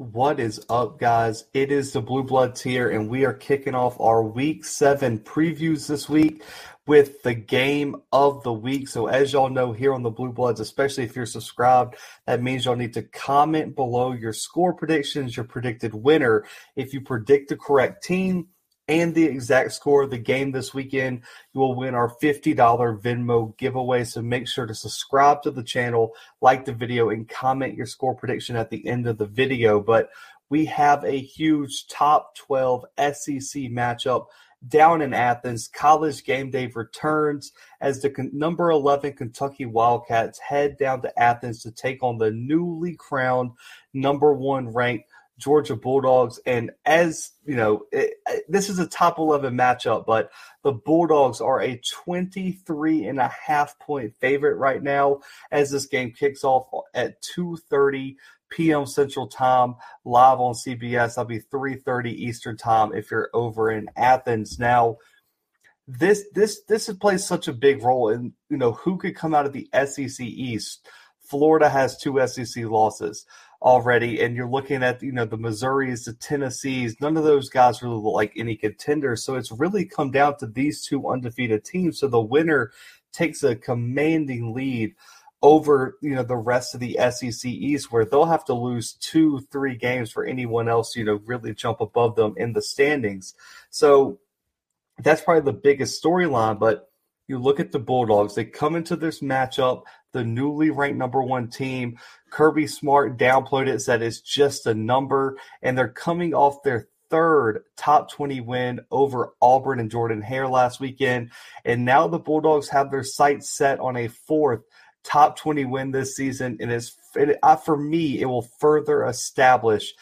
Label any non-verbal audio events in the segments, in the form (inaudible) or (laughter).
What is up, guys? It is the Blue Bloods here, and we are kicking off our week seven previews this week with the game of the week. So, as y'all know here on the Blue Bloods, especially if you're subscribed, that means y'all need to comment below your score predictions, your predicted winner. If you predict the correct team, and the exact score of the game this weekend, you will win our $50 Venmo giveaway. So make sure to subscribe to the channel, like the video, and comment your score prediction at the end of the video. But we have a huge top 12 SEC matchup down in Athens. College game day returns as the number 11 Kentucky Wildcats head down to Athens to take on the newly crowned number one ranked Georgia Bulldogs. And as you know, it, this is a top 11 matchup, but the Bulldogs are a 23 and a half point favorite right now as this game kicks off at 2:30 p.m. Central Time live on CBS. That'll be 3:30 Eastern Time if you're over in Athens. Now, this this this plays such a big role in you know who could come out of the SEC East. Florida has two SEC losses already, and you're looking at you know the Missouris, the Tennessees. None of those guys really look like any contenders. So it's really come down to these two undefeated teams. So the winner takes a commanding lead over you know the rest of the SEC East, where they'll have to lose two, three games for anyone else you know really jump above them in the standings. So that's probably the biggest storyline, but. You look at the Bulldogs, they come into this matchup the newly ranked number one team. Kirby Smart downplayed it, said it's just a number, and they're coming off their third top 20 win over Auburn and Jordan Hare last weekend. And now the Bulldogs have their sights set on a fourth top 20 win this season. And it's, it, for me, it will further establish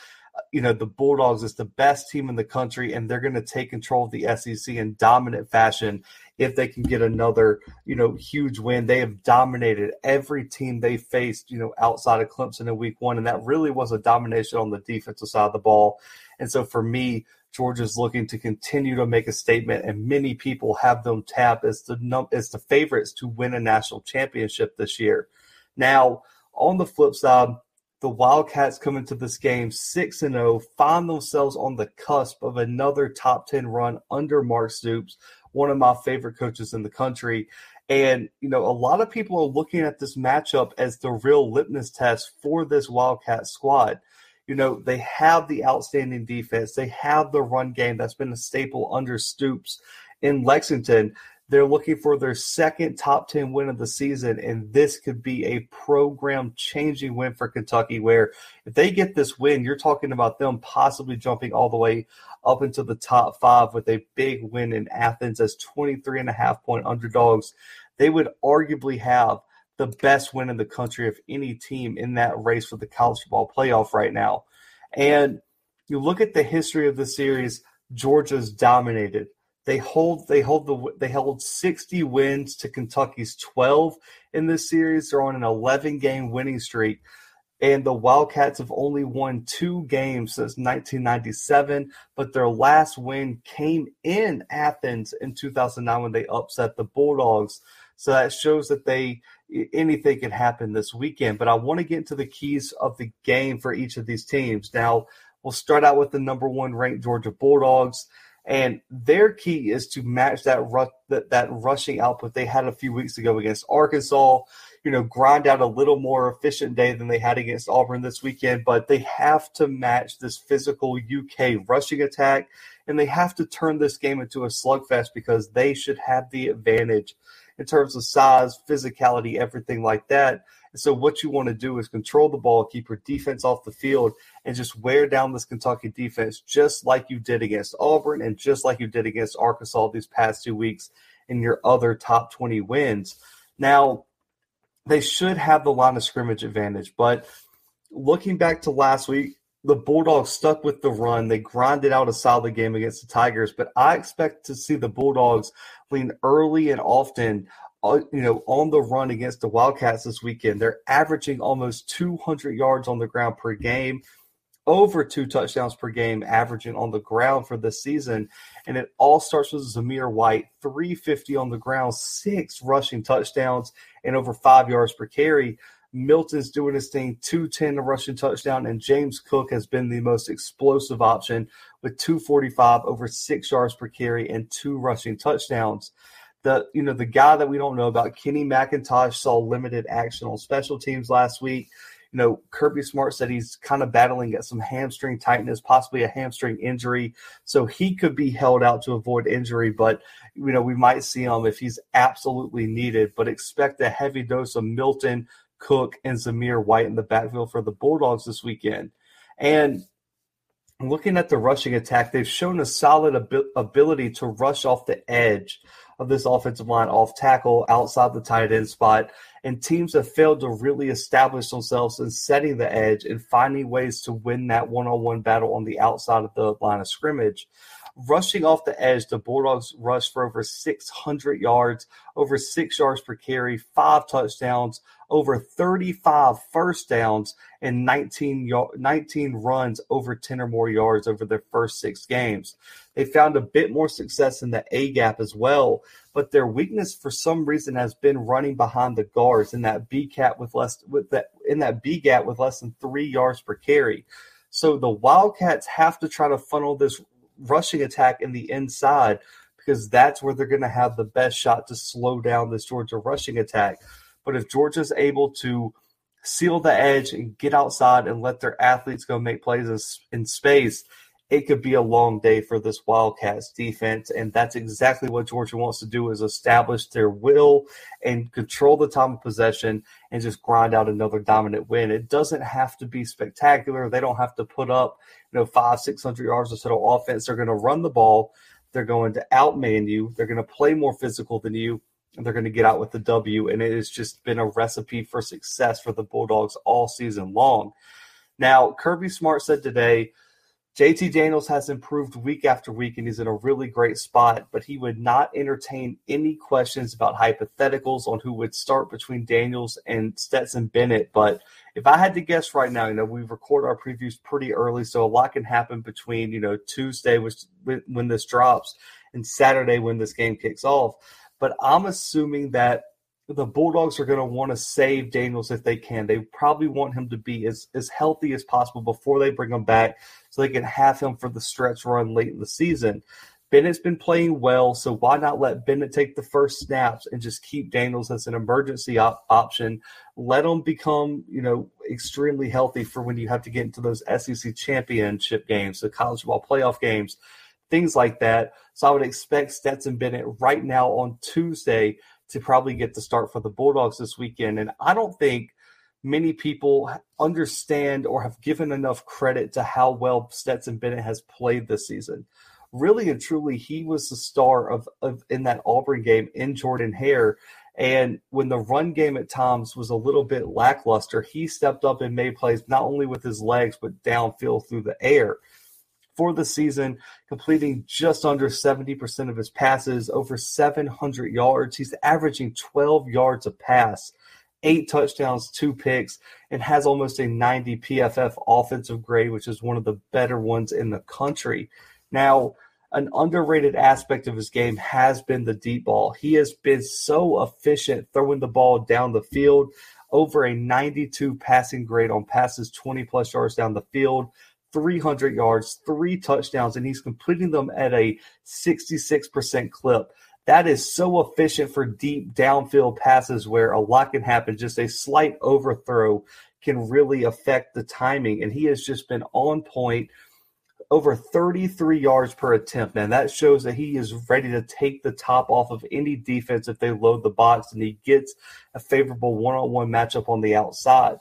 you know the Bulldogs is the best team in the country, and they're going to take control of the SEC in dominant fashion if they can get another you know huge win. They have dominated every team they faced, you know, outside of Clemson in Week One, and that really was a domination on the defensive side of the ball. And so for me, Georgia's looking to continue to make a statement, and many people have them tapped as the as the favorites to win a national championship this year. Now, on the flip side the Wildcats come into this game 6 and 0, find themselves on the cusp of another top 10 run under Mark Stoops, one of my favorite coaches in the country. And, you know, a lot of people are looking at this matchup as the real litmus test for this Wildcat squad. You know, they have the outstanding defense, they have the run game that's been a staple under Stoops in Lexington. They're looking for their second top 10 win of the season, and this could be a program changing win for Kentucky. Where if they get this win, you're talking about them possibly jumping all the way up into the top five with a big win in Athens as 23 and a half point underdogs. They would arguably have the best win in the country of any team in that race for the college football playoff right now. And you look at the history of the series, Georgia's dominated. They hold they hold the they held 60 wins to Kentucky's 12 in this series. They're on an 11 game winning streak. And the Wildcats have only won two games since 1997, but their last win came in Athens in 2009 when they upset the Bulldogs. So that shows that they anything can happen this weekend. But I want to get into the keys of the game for each of these teams. Now, we'll start out with the number one ranked Georgia Bulldogs. And their key is to match that, ru- that that rushing output they had a few weeks ago against Arkansas. You know, grind out a little more efficient day than they had against Auburn this weekend, but they have to match this physical UK rushing attack, and they have to turn this game into a slugfest because they should have the advantage in terms of size, physicality, everything like that. And so what you want to do is control the ball, keep your defense off the field, and just wear down this Kentucky defense just like you did against Auburn and just like you did against Arkansas these past two weeks in your other top 20 wins. Now, they should have the line of scrimmage advantage, but looking back to last week, the Bulldogs stuck with the run. They grinded out a solid game against the Tigers, but I expect to see the Bulldogs lean early and often Uh, you know, on the run against the Wildcats this weekend. They're averaging almost 200 yards on the ground per game, over two touchdowns per game, averaging on the ground for this season. And it all starts with Zamir White, 350 on the ground, six rushing touchdowns, and over five yards per carry. Milton's doing his thing, 210 a rushing touchdown, and James Cook has been the most explosive option with 245 over six yards per carry and two rushing touchdowns. The you know the guy that we don't know about, Kenny McIntosh, saw limited action on special teams last week. You know, Kirby Smart said he's kind of battling at some hamstring tightness, possibly a hamstring injury. So he could be held out to avoid injury, but you know, we might see him if he's absolutely needed. But expect a heavy dose of Milton, Cook, and Zamir White in the backfield for the Bulldogs this weekend. And looking at the rushing attack, they've shown a solid ab- ability to rush off the edge of this offensive line off tackle outside the tight end spot. And teams have failed to really establish themselves in setting the edge and finding ways to win that one on one battle on the outside of the line of scrimmage. Rushing off the edge, the Bulldogs rushed for over 600 yards, over six yards per carry, five touchdowns, over 35 first downs, and 19, 19 runs over 10 or more yards over their first six games. They found a bit more success in the A gap as well, but their weakness for some reason has been running behind the guards in that B gap with less with that in that B gap with less than three yards per carry. So the Wildcats have to try to funnel this rushing attack in the inside because that's where they're going to have the best shot to slow down this Georgia rushing attack. But if Georgia's able to seal the edge and get outside and let their athletes go make plays in space, it could be a long day for this Wildcats defense. And that's exactly what Georgia wants to do is establish their will and control the time of possession and just grind out another dominant win. It doesn't have to be spectacular. They don't have to put up, you know, five, six hundred yards of total offense. They're going to run the ball. They're going to outman you. They're going to play more physical than you. And they're going to get out with the W. And it has just been a recipe for success for the Bulldogs all season long. Now, Kirby Smart said today – JT Daniels has improved week after week and he's in a really great spot, but he would not entertain any questions about hypotheticals on who would start between Daniels and Stetson Bennett. But if I had to guess right now, you know, we record our previews pretty early, so a lot can happen between, you know, Tuesday which, when this drops and Saturday when this game kicks off. But I'm assuming that the Bulldogs are going to want to save Daniels if they can. They probably want him to be as, as healthy as possible before they bring him back so they can have him for the stretch run late in the season. Bennett's been playing well, so why not let Bennett take the first snaps and just keep Daniels as an emergency op- option? Let him become, you know, extremely healthy for when you have to get into those SEC championship games, the college ball playoff games, things like that. So I would expect Stetson Bennett right now on Tuesday to probably get the start for the Bulldogs this weekend. And I don't think many people understand or have given enough credit to how well Stetson Bennett has played this season. Really and truly, he was the star of, of in that Auburn game in Jordan Hare. And when the run game at times was a little bit lackluster, he stepped up and made plays not only with his legs, but downfield through the air for the season, completing just under 70% of his passes, over 700 yards. He's averaging 12 yards a pass, eight touchdowns, two picks, and has almost a 90 PFF offensive grade, which is one of the better ones in the country. Now, an underrated aspect of his game has been the deep ball. He has been so efficient throwing the ball down the field, over a 92 passing grade on passes 20 plus yards down the field. 300 yards, three touchdowns, and he's completing them at a 66% clip. That is so efficient for deep downfield passes where a lot can happen. Just a slight overthrow can really affect the timing. And he has just been on point over 33 yards per attempt. And that shows that he is ready to take the top off of any defense if they load the box and he gets a favorable one on one matchup on the outside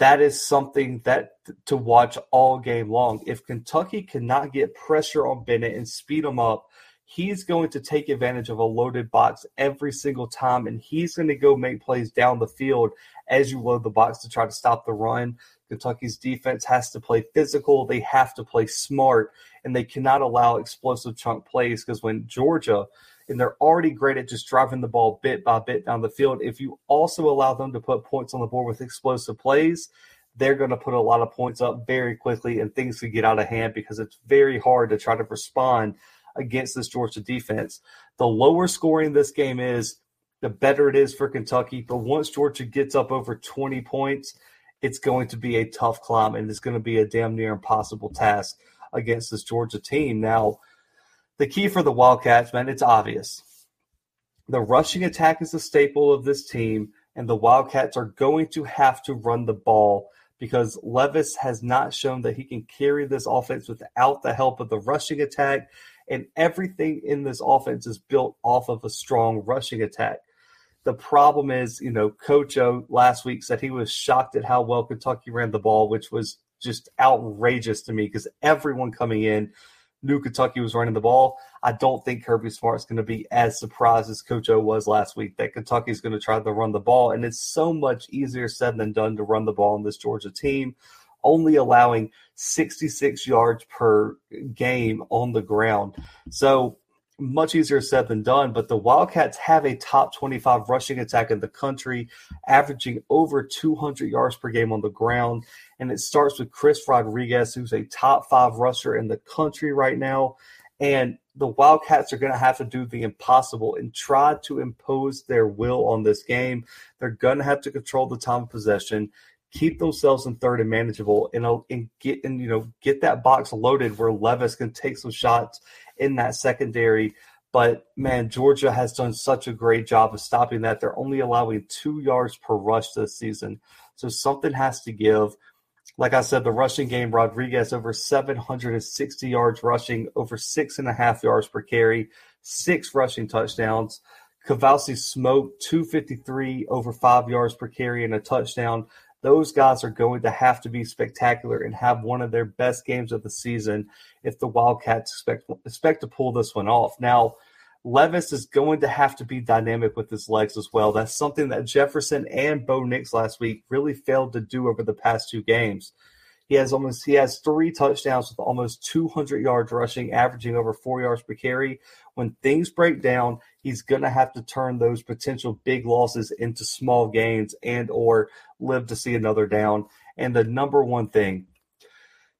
that is something that to watch all game long. If Kentucky cannot get pressure on Bennett and speed him up, he's going to take advantage of a loaded box every single time, and he's going to go make plays down the field as you load the box to try to stop the run. Kentucky's defense has to play physical, they have to play smart, and they cannot allow explosive chunk plays because when Georgia – and they're already great at just driving the ball bit by bit down the field. If you also allow them to put points on the board with explosive plays, they're going to put a lot of points up very quickly and things could get out of hand because it's very hard to try to respond against this Georgia defense. The lower scoring this game is, the better it is for Kentucky. But once Georgia gets up over 20 points, it's going to be a tough climb and it's going to be a damn near impossible task against this Georgia team. Now, the key for the Wildcats, man, it's obvious. The rushing attack is a staple of this team, and the Wildcats are going to have to run the ball because Levis has not shown that he can carry this offense without the help of the rushing attack. And everything in this offense is built off of a strong rushing attack. The problem is, you know, Coach O last week said he was shocked at how well Kentucky ran the ball, which was just outrageous to me because everyone coming in knew Kentucky was running the ball. I don't think Kirby Smart's going to be as surprised as Coach O was last week that Kentucky's going to try to run the ball. And it's so much easier said than done to run the ball in this Georgia team, only allowing 66 yards per game on the ground. So much easier said than done, but the Wildcats have a top 25 rushing attack in the country, averaging over 200 yards per game on the ground. And it starts with Chris Rodriguez, who's a top five rusher in the country right now. And the Wildcats are going to have to do the impossible and try to impose their will on this game. They're going to have to control the time of possession keep themselves in third and manageable and, uh, and get and you know get that box loaded where Levis can take some shots in that secondary. But man, Georgia has done such a great job of stopping that. They're only allowing two yards per rush this season. So something has to give. Like I said, the rushing game, Rodriguez over 760 yards rushing, over six and a half yards per carry, six rushing touchdowns. Kavosiey smoked 253 over five yards per carry and a touchdown those guys are going to have to be spectacular and have one of their best games of the season if the Wildcats expect expect to pull this one off. Now, Levis is going to have to be dynamic with his legs as well. That's something that Jefferson and Bo Nix last week really failed to do over the past two games. He has almost he has three touchdowns with almost 200 yards rushing, averaging over four yards per carry. When things break down, he's going to have to turn those potential big losses into small gains and or live to see another down. And the number one thing,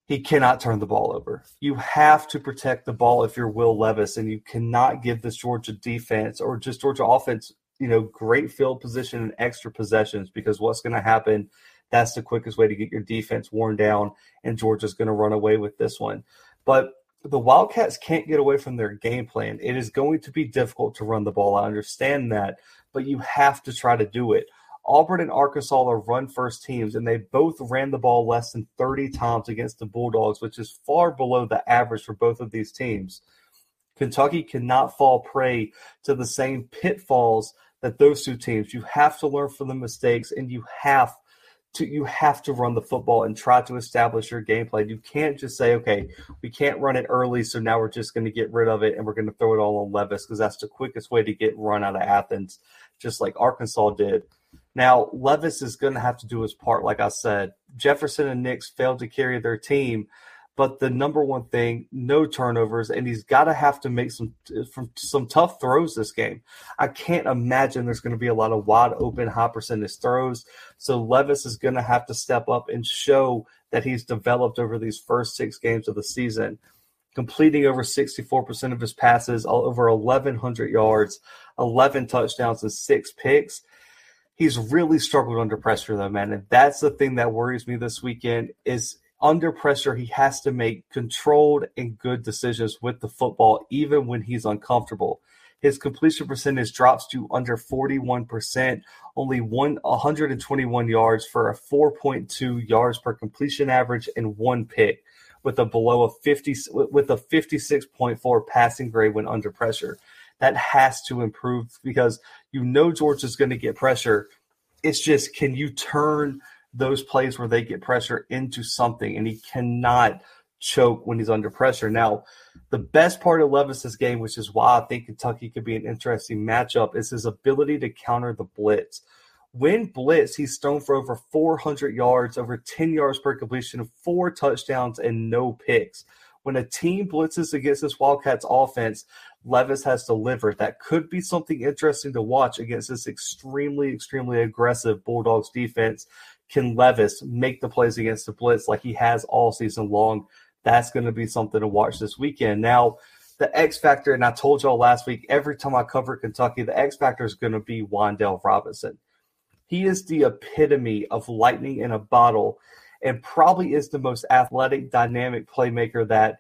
he cannot turn the ball over. You have to protect the ball if you're Will Levis, and you cannot give this Georgia defense or just Georgia offense, you know, great field position and extra possessions because what's going to happen that's the quickest way to get your defense worn down, and Georgia's going to run away with this one. But the Wildcats can't get away from their game plan. It is going to be difficult to run the ball. I understand that, but you have to try to do it. Auburn and Arkansas are run first teams, and they both ran the ball less than 30 times against the Bulldogs, which is far below the average for both of these teams. Kentucky cannot fall prey to the same pitfalls that those two teams. You have to learn from the mistakes, and you have to you have to run the football and try to establish your game plan. You can't just say, okay, we can't run it early, so now we're just going to get rid of it and we're going to throw it all on Levis because that's the quickest way to get run out of Athens, just like Arkansas did. Now Levis is going to have to do his part, like I said. Jefferson and Nix failed to carry their team, but the number one thing, no turnovers, and he's got to have to make some from some tough throws this game. I can't imagine there's going to be a lot of wide open, high percentage throws. So Levis is going to have to step up and show that he's developed over these first six games of the season, completing over 64% of his passes, over 1,100 yards, 11 touchdowns, and six picks he's really struggled under pressure though man and that's the thing that worries me this weekend is under pressure, he has to make controlled and good decisions with the football, even when he's uncomfortable. His completion percentage drops to under 41%, only one 121 yards for a 4.2 yards per completion average and one pick, with a below a 50 with a 56.4 passing grade when under pressure. That has to improve because you know George is going to get pressure. It's just can you turn those plays where they get pressure into something, and he cannot choke when he's under pressure. Now, the best part of Levis's game, which is why I think Kentucky could be an interesting matchup, is his ability to counter the blitz. When blitz, he's thrown for over 400 yards, over 10 yards per completion, four touchdowns, and no picks. When a team blitzes against this Wildcats offense, Levis has delivered. That could be something interesting to watch against this extremely, extremely aggressive Bulldogs defense can Levis make the plays against the blitz like he has all season long? That's going to be something to watch this weekend. Now, the X factor, and I told y'all last week, every time I cover Kentucky, the X factor is going to be Wan'Dale Robinson. He is the epitome of lightning in a bottle and probably is the most athletic, dynamic playmaker that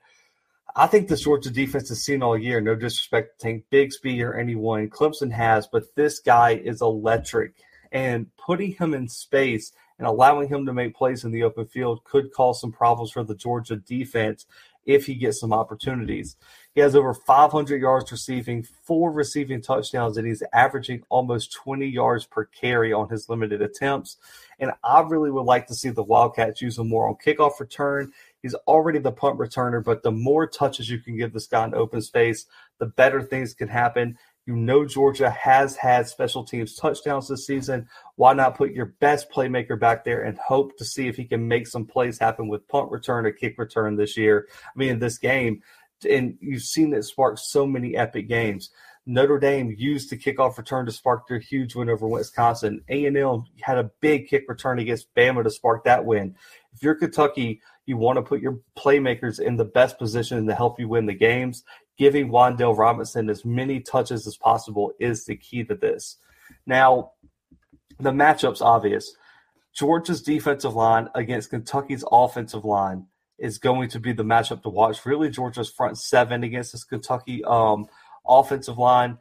I think the Georgia defense has seen all year. No disrespect to Tank Bigsby or anyone Clemson has, but this guy is electric. And putting him in space and allowing him to make plays in the open field could cause some problems for the Georgia defense if he gets some opportunities. He has over 500 yards receiving, four receiving touchdowns, and he's averaging almost 20 yards per carry on his limited attempts. And I really would like to see the Wildcats use him more on kickoff return. He's already the punt returner, but the more touches you can give this guy in open space, the better things can happen. You know Georgia has had special teams touchdowns this season. Why not put your best playmaker back there and hope to see if he can make some plays happen with punt return or kick return this year? I mean, in this game, and you've seen it spark so many epic games. Notre Dame used the kickoff return to spark their huge win over Wisconsin. A&M had a big kick return against Bama to spark that win. If you're Kentucky, you want to put your playmakers in the best position to help you win the games. Giving Wan'Dale Robinson as many touches as possible is the key to this. Now, the matchup's obvious. Georgia's defensive line against Kentucky's offensive line is going to be the matchup to watch. Really, Georgia's front seven against this Kentucky um, offensive line.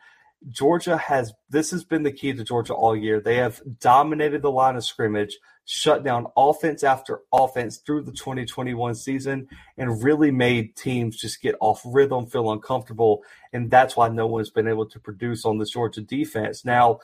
Georgia has this has been the key to Georgia all year. They have dominated the line of scrimmage, shut down offense after offense through the 2021 season, and really made teams just get off rhythm, feel uncomfortable, and that's why no one's been able to produce on this Georgia defense. Now,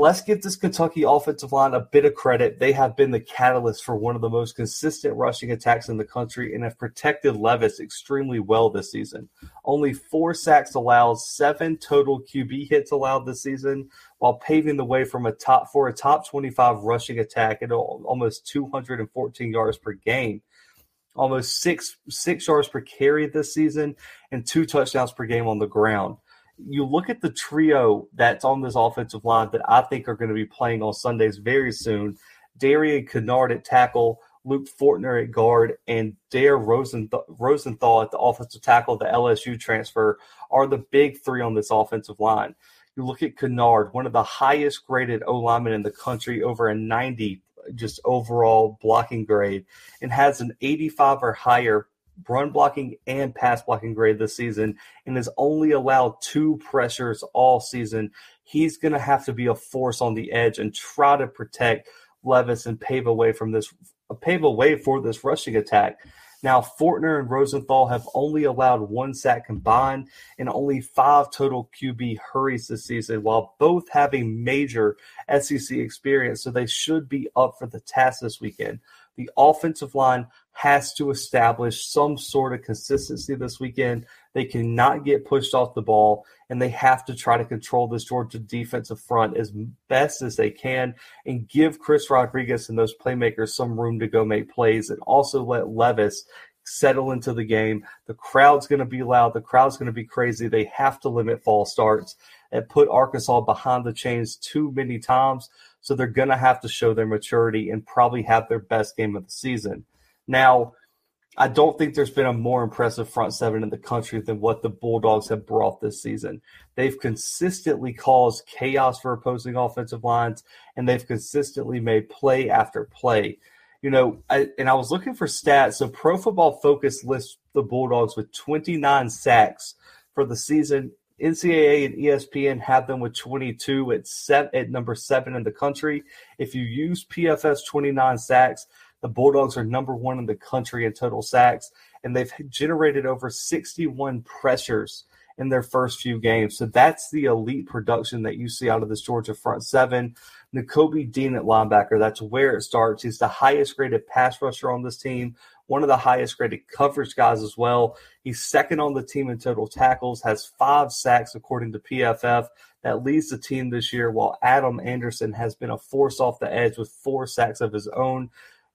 let's give this Kentucky offensive line a bit of credit. They have been the catalyst for one of the most consistent rushing attacks in the country and have protected Levis extremely well this season. Only four sacks allowed, seven total QB hits allowed this season, while paving the way from a top for a top 25 rushing attack at almost 214 yards per game. Almost six six yards per carry this season and two touchdowns per game on the ground you look at the trio that's on this offensive line that I think are going to be playing on Sundays very soon. Darian Kinnard at tackle, Luke Fortner at guard, and Dare Rosenthal, Rosenthal at the offensive tackle, the LSU transfer, are the big three on this offensive line. You look at Kinnard, one of the highest graded O linemen in the country, over a 90 just overall blocking grade, and has an 85 or higher run blocking and pass blocking grade this season and has only allowed two pressures all season. He's going to have to be a force on the edge and try to protect Levis and pave a way from this pave a way for this rushing attack. Now, Fortner and Rosenthal have only allowed one sack combined and only five total QB hurries this season, while both having major SEC experience. So they should be up for the task this weekend. The offensive line has to establish some sort of consistency this weekend. They cannot get pushed off the ball, and they have to try to control this Georgia defensive front as best as they can and give Chris Rodriguez and those playmakers some room to go make plays and also let Levis settle into the game. The crowd's going to be loud. The crowd's going to be crazy. They have to limit false starts and put Arkansas behind the chains too many times. So they're going to have to show their maturity and probably have their best game of the season. Now, I don't think there's been a more impressive front seven in the country than what the Bulldogs have brought this season. They've consistently caused chaos for opposing offensive lines, and they've consistently made play after play. You know, I, and I was looking for stats. So Pro Football Focus lists the Bulldogs with 29 sacks for the season NCAA and ESPN have them with 22 at set at number seven in the country. If you use PFF 29 sacks, the Bulldogs are number one in the country in total sacks, and they've generated over 61 pressures in their first few games. So that's the elite production that you see out of this Georgia front seven. Nakobe Dean at linebacker, that's where it starts. He's the highest graded pass rusher on this team one of the highest graded coverage guys as well. He's second on the team in total tackles, has five sacks according to PFF. That leads the team this year, while Adam Anderson has been a force off the edge with four sacks of his own.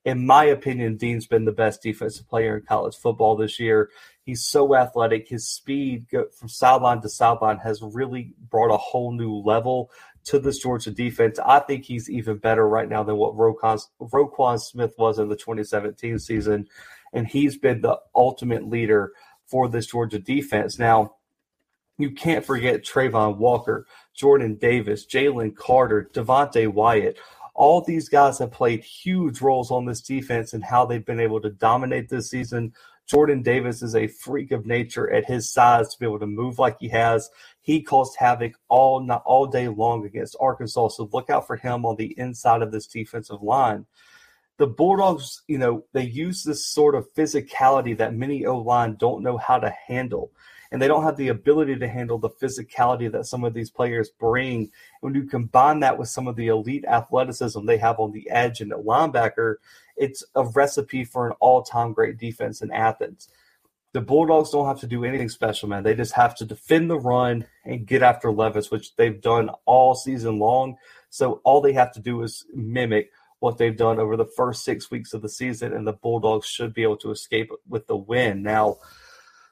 In my opinion, Dean's been the best defensive player in college football this year. He's so athletic. His speed from sideline to sideline has really brought a whole new level to this Georgia defense. I think he's even better right now than what Roquan, Roquan Smith was in the 2017 season. And he's been the ultimate leader for this Georgia defense. Now, You can't forget Travon Walker, Jordan Davis, Jalen Carter, Devonte Wyatt. All these guys have played huge roles on this defense and how they've been able to dominate this season. Jordan Davis is a freak of nature at his size to be able to move like he has. He caused havoc all not all day long against Arkansas. So look out for him on the inside of this defensive line. The Bulldogs, you know, they use this sort of physicality that many O line don't know how to handle and they don't have the ability to handle the physicality that some of these players bring. And When you combine that with some of the elite athleticism they have on the edge and at linebacker, it's a recipe for an all-time great defense in Athens. The Bulldogs don't have to do anything special, man. They just have to defend the run and get after Levis, which they've done all season long. So all they have to do is mimic what they've done over the first six weeks of the season, and the Bulldogs should be able to escape with the win. Now,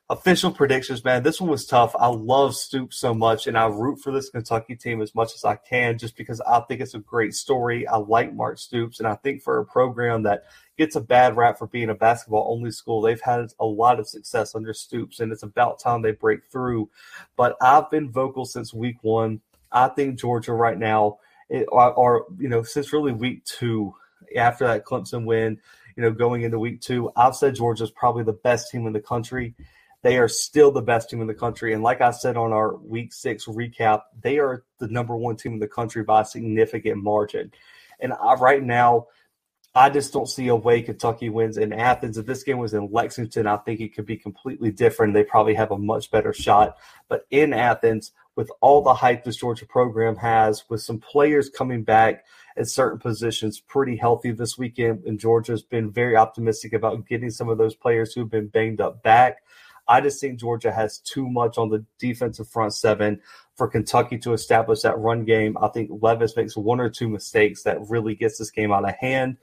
official predictions, man. This one was tough. I love Stoops so much, and I root for this Kentucky team as much as I can just because I think it's a great story. I like Mark Stoops, and I think for a program that gets a bad rap for being a basketball only school, they've had a lot of success under Stoops, and it's about time they break through. But I've been vocal since week one. I think Georgia right now, or, you know, since really week two, after that Clemson win, you know, going into week two, I've said Georgia's probably the best team in the country. They are still the best team in the country. And like I said on our week six recap, they are the number one team in the country by a significant margin. And I, right now, I just don't see a way Kentucky wins in Athens. If this game was in Lexington, I think it could be completely different. They probably have a much better shot. But in Athens, with all the hype this Georgia program has, with some players coming back at certain positions pretty healthy this weekend, and Georgia's been very optimistic about getting some of those players who've been banged up back. I just think Georgia has too much on the defensive front seven for Kentucky to establish that run game. I think Levis makes one or two mistakes that really gets this game out of hand.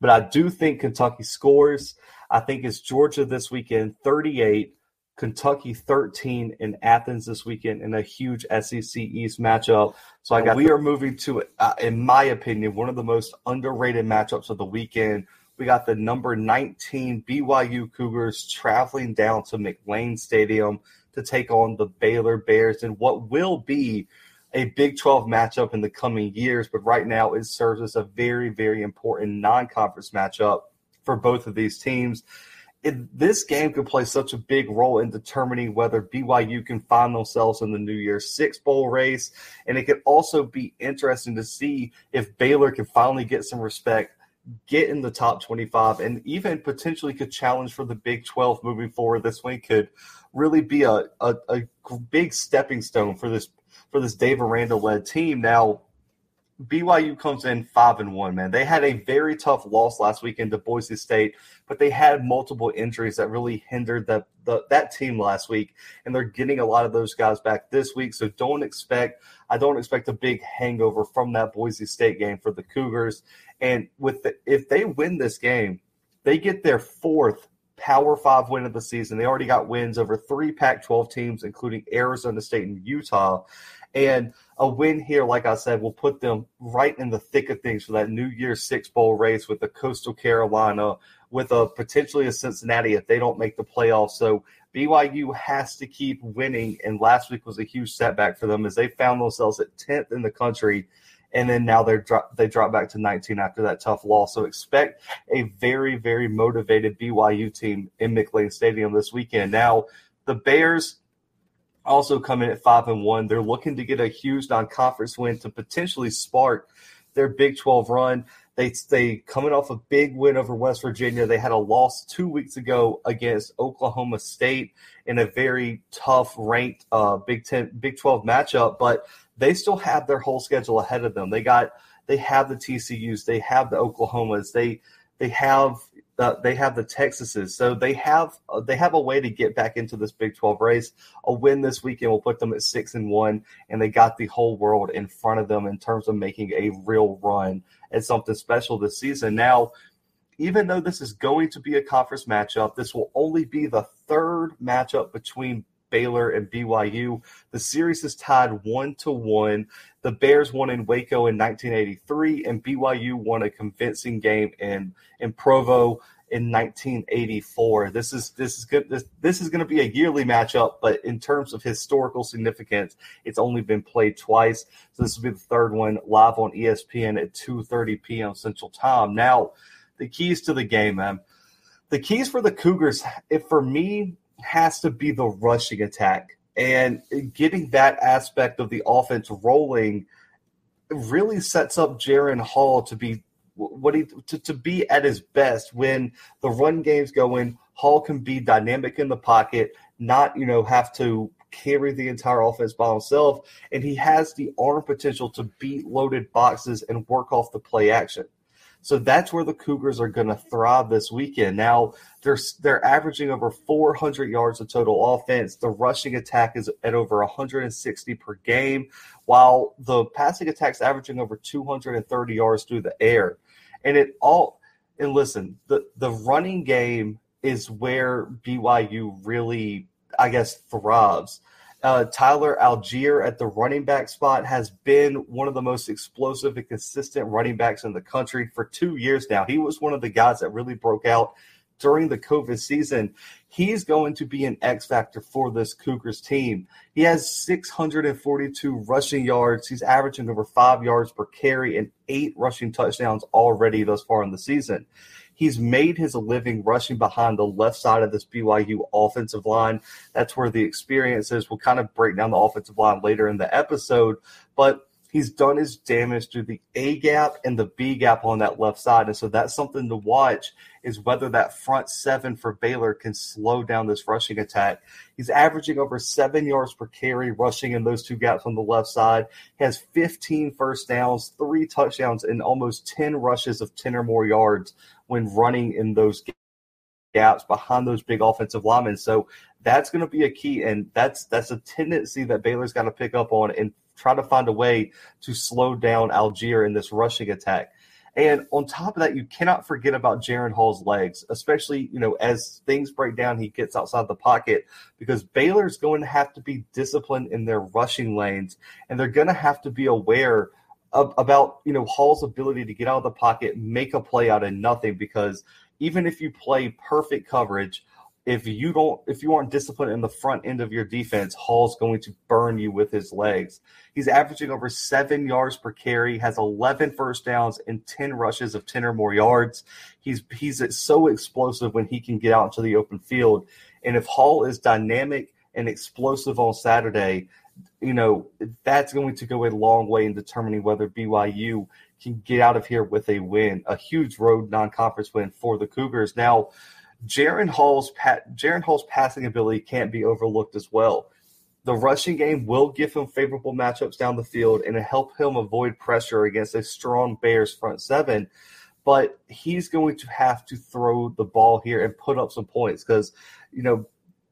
But I do think Kentucky scores. I think it's Georgia this weekend, 38, Kentucky 13 in Athens this weekend in a huge SEC East matchup. So I got we are moving to, uh, in my opinion, one of the most underrated matchups of the weekend we got the number 19 BYU Cougars traveling down to McLane Stadium to take on the Baylor Bears in what will be a Big 12 matchup in the coming years. But right now, it serves as a very, very important non conference matchup for both of these teams. It, this game could play such a big role in determining whether BYU can find themselves in the New Year's Six Bowl race. And it could also be interesting to see if Baylor can finally get some respect get in the top 25 and even potentially could challenge for the Big 12 moving forward. This one could really be a, a, a big stepping stone for this for this Dave Aranda led team. Now, BYU comes in five and one, man. They had a very tough loss last weekend to Boise State, but they had multiple injuries that really hindered that that team last week, and they're getting a lot of those guys back this week. So don't expect I don't expect a big hangover from that Boise State game for the Cougars. And with the, if they win this game, they get their fourth Power Five win of the season. They already got wins over three Pac-12 teams, including Arizona State and Utah. And a win here, like I said, will put them right in the thick of things for that New Year's Six Bowl race with the Coastal Carolina, with a potentially a Cincinnati if they don't make the playoffs. So BYU has to keep winning, and last week was a huge setback for them as they found themselves at 10th in the country, and then now they're drop, they drop back to 19 after that tough loss. So expect a very very motivated BYU team in McLane Stadium this weekend. Now the Bears also come in at five and one. They're looking to get a huge non-conference win to potentially spark their Big 12 run. They they coming off a big win over West Virginia. They had a loss two weeks ago against Oklahoma State in a very tough ranked uh, Big Ten Big 12 matchup, but they still have their whole schedule ahead of them. They got they have the TCU's, they have the Oklahomas, they they have the, they have the Texases, so they have they have a way to get back into this Big 12 race. A win this weekend will put them at six and one, and they got the whole world in front of them in terms of making a real run at something special this season. Now, even though this is going to be a conference matchup, this will only be the third matchup between Baylor and BYU. The series is tied one to one. The Bears won in Waco in 1983, and BYU won a convincing game in in Provo in 1984. This is this is good. This, this is going to be a yearly matchup, but in terms of historical significance, it's only been played twice. So this will be the third one live on ESPN at 2:30 p.m. Central Time. Now, the keys to the game, man. The keys for the Cougars, if for me, has to be the rushing attack and getting that aspect of the offense rolling really sets up Jaren Hall to be what he to, to be at his best when the run game's going. Hall can be dynamic in the pocket, not you know have to carry the entire offense by himself, and he has the arm potential to beat loaded boxes and work off the play action. So that's where the Cougars are going to thrive this weekend. Now they're they're averaging over 400 yards of total offense. The rushing attack is at over 160 per game, while the passing attack's averaging over 230 yards through the air. And it all and listen, the the running game is where BYU really, I guess, thrives. Uh, Tyler Allgeier at the running back spot has been one of the most explosive and consistent running backs in the country for two years now. He was one of the guys that really broke out during the COVID season. He's going to be an X factor for this Cougars team. He has 642 rushing yards. He's averaging over five yards per carry and eight rushing touchdowns already thus far in the season. He's made his living rushing behind the left side of this BYU offensive line. That's where the experience is. We'll kind of break down the offensive line later in the episode, but he's done his damage through the A gap and the B gap on that left side. And so that's something to watch is whether that front seven for Baylor can slow down this rushing attack. He's averaging over seven yards per carry rushing in those two gaps on the left side. He has 15 first downs, three touchdowns, and almost 10 rushes of 10 or more yards when running in those gaps behind those big offensive linemen. So that's going to be a key, and that's that's a tendency that Baylor's got to pick up on and try to find a way to slow down Allgeier in this rushing attack. And on top of that, you cannot forget about Jaren Hall's legs, especially, you know, as things break down, he gets outside the pocket because Baylor's going to have to be disciplined in their rushing lanes and they're going to have to be aware about, you know, Hall's ability to get out of the pocket, make a play out of nothing because even if you play perfect coverage, if you don't if you aren't disciplined in the front end of your defense, Hall's going to burn you with his legs. He's averaging over seven yards per carry, has 11 first downs and 10 rushes of 10 or more yards. He's he's so explosive when he can get out into the open field. And if Hall is dynamic and explosive on Saturday, you know, that's going to go a long way in determining whether BYU can get out of here with a win, a huge road non-conference win for the Cougars. Now, Jaren Hall's Jaren Hall's passing ability can't be overlooked as well. The rushing game will give him favorable matchups down the field and help him avoid pressure against a strong Bears front seven. But he's going to have to throw the ball here and put up some points because, you know,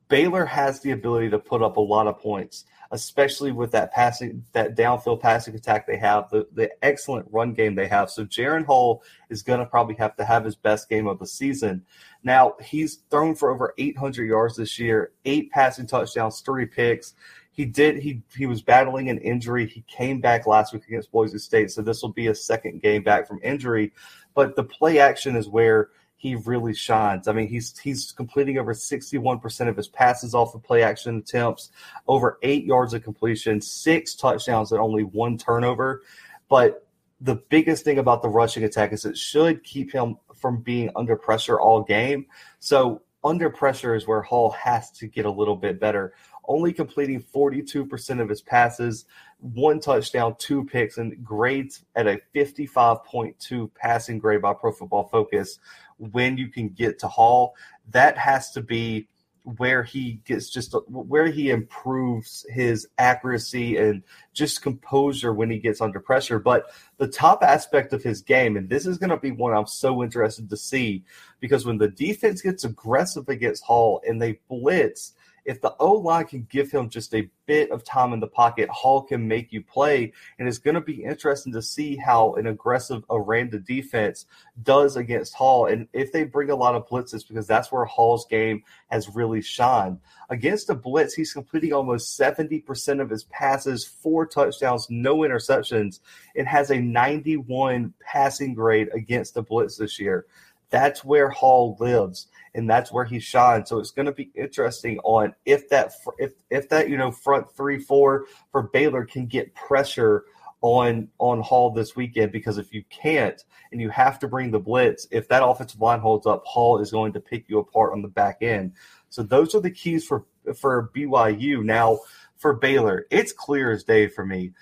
Baylor has the ability to put up a lot of points especially with that passing, that downfield passing attack they have, the, the excellent run game they have. So Jaren Hall is going to probably have to have his best game of the season. Now he's thrown for over 800 yards this year, eight passing touchdowns, three picks. He did. He he was battling an injury. He came back last week against Boise State, so this will be a second game back from injury. But the play action is where he really shines. I mean, he's he's completing over 61% of his passes off of play action attempts, over eight yards of completion, six touchdowns, and only one turnover. But the biggest thing about the rushing attack is it should keep him from being under pressure all game. So under pressure is where Hall has to get a little bit better. Only completing 42% of his passes, one touchdown, two picks, and grades at a 55.2 passing grade by Pro Football Focus, when you can get to Hall, that has to be where he gets just where he improves his accuracy and just composure when he gets under pressure. But the top aspect of his game, and this is going to be one I'm so interested to see, because when the defense gets aggressive against Hall and they blitz, if the O line can give him just a bit of time in the pocket, Hall can make you play. And it's going to be interesting to see how an aggressive Aranda defense does against Hall. And if they bring a lot of blitzes, because that's where Hall's game has really shined. Against the blitz, he's completing almost 70% of his passes, four touchdowns, no interceptions, and has a 91 passing grade against the blitz this year that's where Hall lives and that's where he shines. So it's going to be interesting on if that if if that you know front three four for Baylor can get pressure on on Hall this weekend because if you can't and you have to bring the blitz, if that offensive line holds up, Hall is going to pick you apart on the back end. So those are the keys for for BYU. Now for Baylor, it's clear as day for me.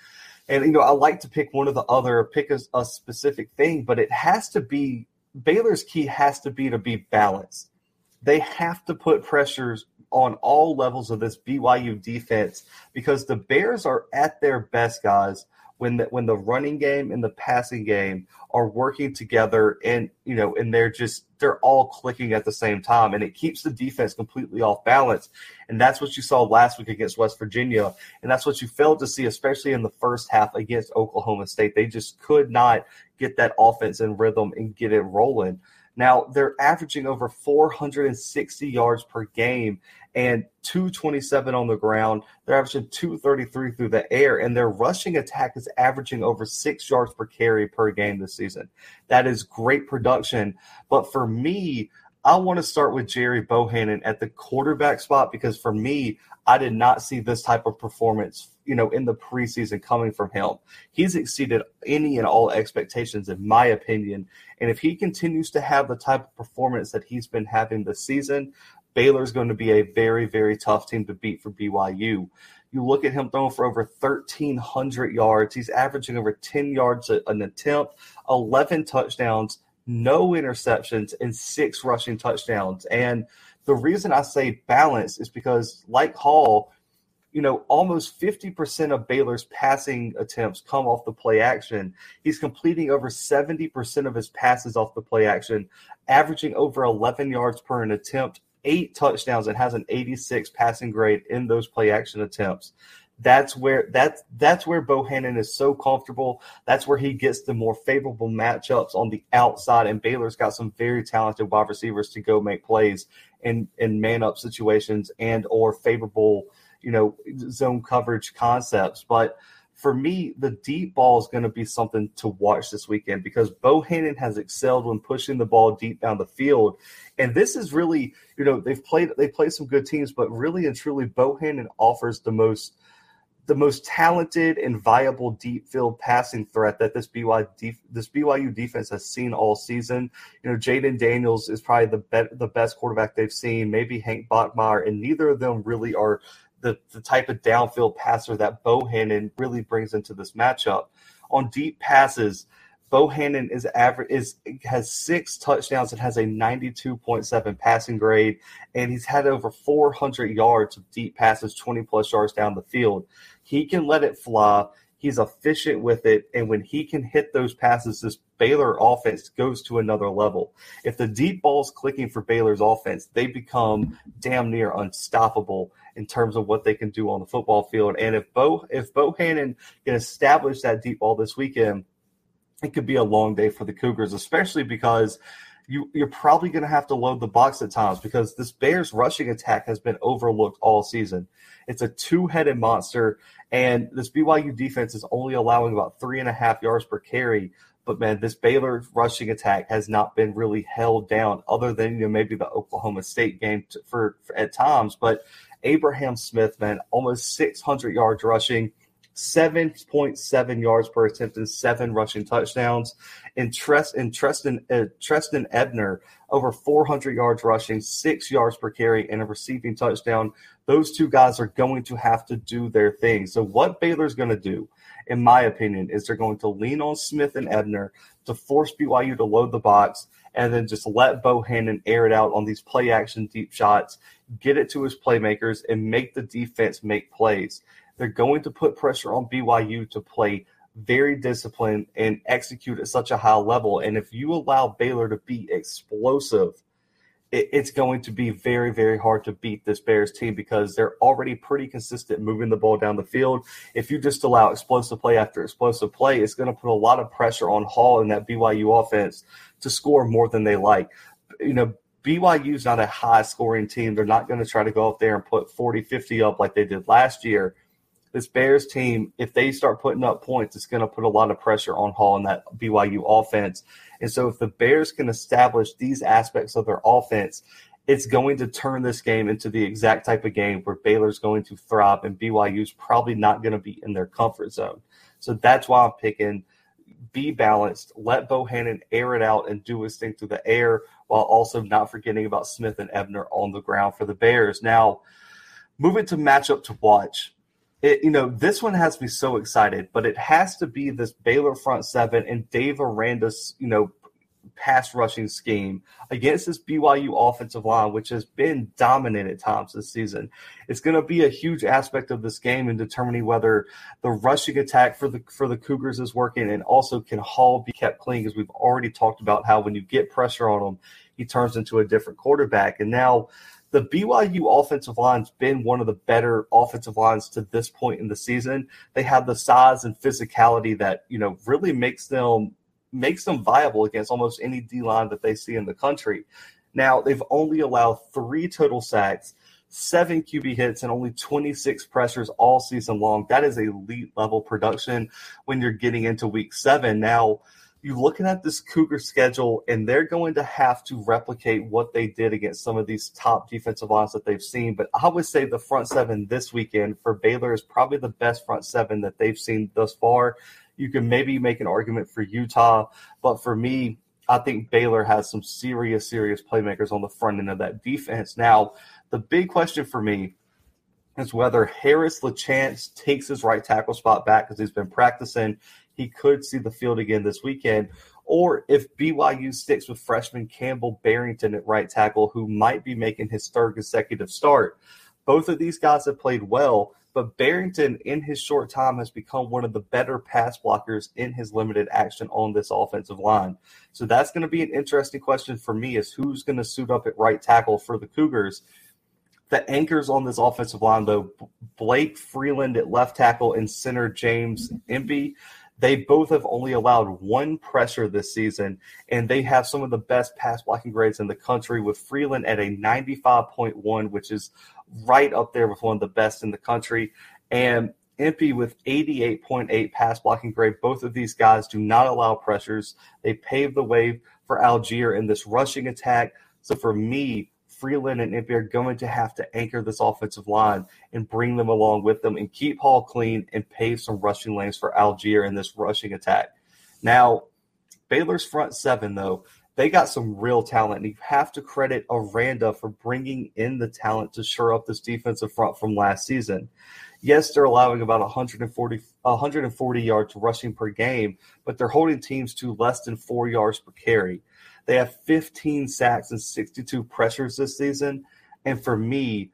And you know, I like to pick one of the other, pick a, a specific thing, but it has to be Baylor's key has to be to be balanced. They have to put pressures on all levels of this BYU defense because the Bears are at their best, guys, when the, when the running game and the passing game are working together and you know and they're just they're all clicking at the same time and it keeps the defense completely off balance. And that's what you saw last week against West Virginia. And that's what you failed to see especially in the first half against Oklahoma State. They just could not get that offense in rhythm and get it rolling now they're averaging over 460 yards per game and 227 on the ground. They're averaging 233 through the air, and their rushing attack is averaging over six yards per carry per game this season. That is great production. But for me, I want to start with Gerry Bohanon at the quarterback spot because for me, I did not see this type of performance, you know, in the preseason coming from him. He's exceeded any and all expectations, in my opinion. And if he continues to have the type of performance that he's been having this season, Baylor's going to be a very, very tough team to beat for BYU. You look at him throwing for over 1,300 yards. He's averaging over 10 yards an attempt, 11 touchdowns, no interceptions, and six rushing touchdowns. And the reason I say balance is because, like Hall, you know, almost 50% of Baylor's passing attempts come off the play action. He's completing over 70% of his passes off the play action, averaging over 11 yards per an attempt, eight touchdowns and has an 86 passing grade in those play action attempts. That's where that's that's where Bohanon is so comfortable. That's where he gets the more favorable matchups on the outside. And Baylor's got some very talented wide receivers to go make plays in in man up situations and or favorable, you know, zone coverage concepts. But for me, the deep ball is going to be something to watch this weekend because Bohanon has excelled when pushing the ball deep down the field. And this is really, you know, they've played they played some good teams, but really and truly, Bohanon offers the most the most talented and viable deep field passing threat that this BYU def- this BYU defense has seen all season. You know, Jayden Daniels is probably the be- the best quarterback they've seen. Maybe Hank Bachmeier, and neither of them really are the, the type of downfield passer that Bohanon really brings into this matchup. On deep passes, Bohanon is average is has six touchdowns and has a 92.7 passing grade, and he's had over 400 yards of deep passes, 20 plus yards down the field. He can let it fly. He's efficient with it, and when he can hit those passes, this Baylor offense goes to another level. If the deep ball's clicking for Baylor's offense, they become damn near unstoppable in terms of what they can do on the football field. And if Bo if Bohanon can establish that deep ball this weekend, it could be a long day for the Cougars, especially because you, you're probably going to have to load the box at times because this Bears rushing attack has been overlooked all season. It's a two headed monster, and this BYU defense is only allowing about three and a half yards per carry. But man, this Baylor rushing attack has not been really held down, other than you know maybe the Oklahoma State game to, for, for at times. But Abraham Smith, man, almost 600 yards rushing. 7.7 yards per attempt and seven rushing touchdowns. And, Trest, and uh, Ebner, over 400 yards rushing, six yards per carry, and a receiving touchdown. Those two guys are going to have to do their thing. So, what Baylor's going to do, in my opinion, is they're going to lean on Smith and Ebner to force BYU to load the box and then just let Bohanon air it out on these play action deep shots, get it to his playmakers, and make the defense make plays. They're going to put pressure on BYU to play very disciplined and execute at such a high level. And if you allow Baylor to be explosive, it, it's going to be very, very hard to beat this Bears team because they're already pretty consistent moving the ball down the field. If you just allow explosive play after explosive play, it's going to put a lot of pressure on Hall and that BYU offense to score more than they like. You know, BYU's not a high scoring team. They're not going to try to go up there and put 40, 50 up like they did last year this Bears team, if they start putting up points, it's going to put a lot of pressure on Hall and that BYU offense. And so if the Bears can establish these aspects of their offense, it's going to turn this game into the exact type of game where Baylor's going to thrive and BYU's probably not going to be in their comfort zone. So that's why I'm picking be balanced, let Bohanon air it out and do his thing through the air while also not forgetting about Smith and Ebner on the ground for the Bears. Now, moving to matchup to watch. It, you know, this one has me so excited, but it has to be this Baylor front seven and Dave Aranda's, you know, pass rushing scheme against this BYU offensive line, which has been dominant at times this season. It's going to be a huge aspect of this game in determining whether the rushing attack for the for the Cougars is working, and also can Hall be kept clean because we've already talked about how when you get pressure on him, he turns into a different quarterback, and now. The BYU offensive line's been one of the better offensive lines to this point in the season. They have the size and physicality that, you know, really makes them makes them viable against almost any D line that they see in the country. Now, they've only allowed three total sacks, seven QB hits, and only 26 pressures all season long. That is elite level production when you're getting into week seven. Now, you're looking at this Cougar schedule, and they're going to have to replicate what they did against some of these top defensive lines that they've seen. But I would say the front seven this weekend for Baylor is probably the best front seven that they've seen thus far. You can maybe make an argument for Utah, but for me, I think Baylor has some serious, serious playmakers on the front end of that defense. Now, the big question for me is whether Harris LaChance takes his right tackle spot back because he's been practicing. He could see the field again this weekend. Or if BYU sticks with freshman Campbell Barrington at right tackle, who might be making his third consecutive start. Both of these guys have played well, but Barrington, in his short time, has become one of the better pass blockers in his limited action on this offensive line. So that's going to be an interesting question for me: is who's going to suit up at right tackle for the Cougars? The anchors on this offensive line, though, Blake Freeland at left tackle and center James Empey, they both have only allowed one pressure this season, and they have some of the best pass blocking grades in the country, with Freeland at a 95.1, which is right up there with one of the best in the country. And Empey with 88.8 pass blocking grade. Both of these guys do not allow pressures. They pave the way for Allgeier in this rushing attack. So for me, Freeland and Empey are going to have to anchor this offensive line and bring them along with them and keep Hall clean and pave some rushing lanes for Allgeier in this rushing attack. Now, Baylor's front seven, though, they got some real talent, and you have to credit Aranda for bringing in the talent to shore up this defensive front from last season. Yes, they're allowing about 140, 140 yards rushing per game, but they're holding teams to less than four yards per carry. They have 15 sacks and 62 pressures this season. And for me,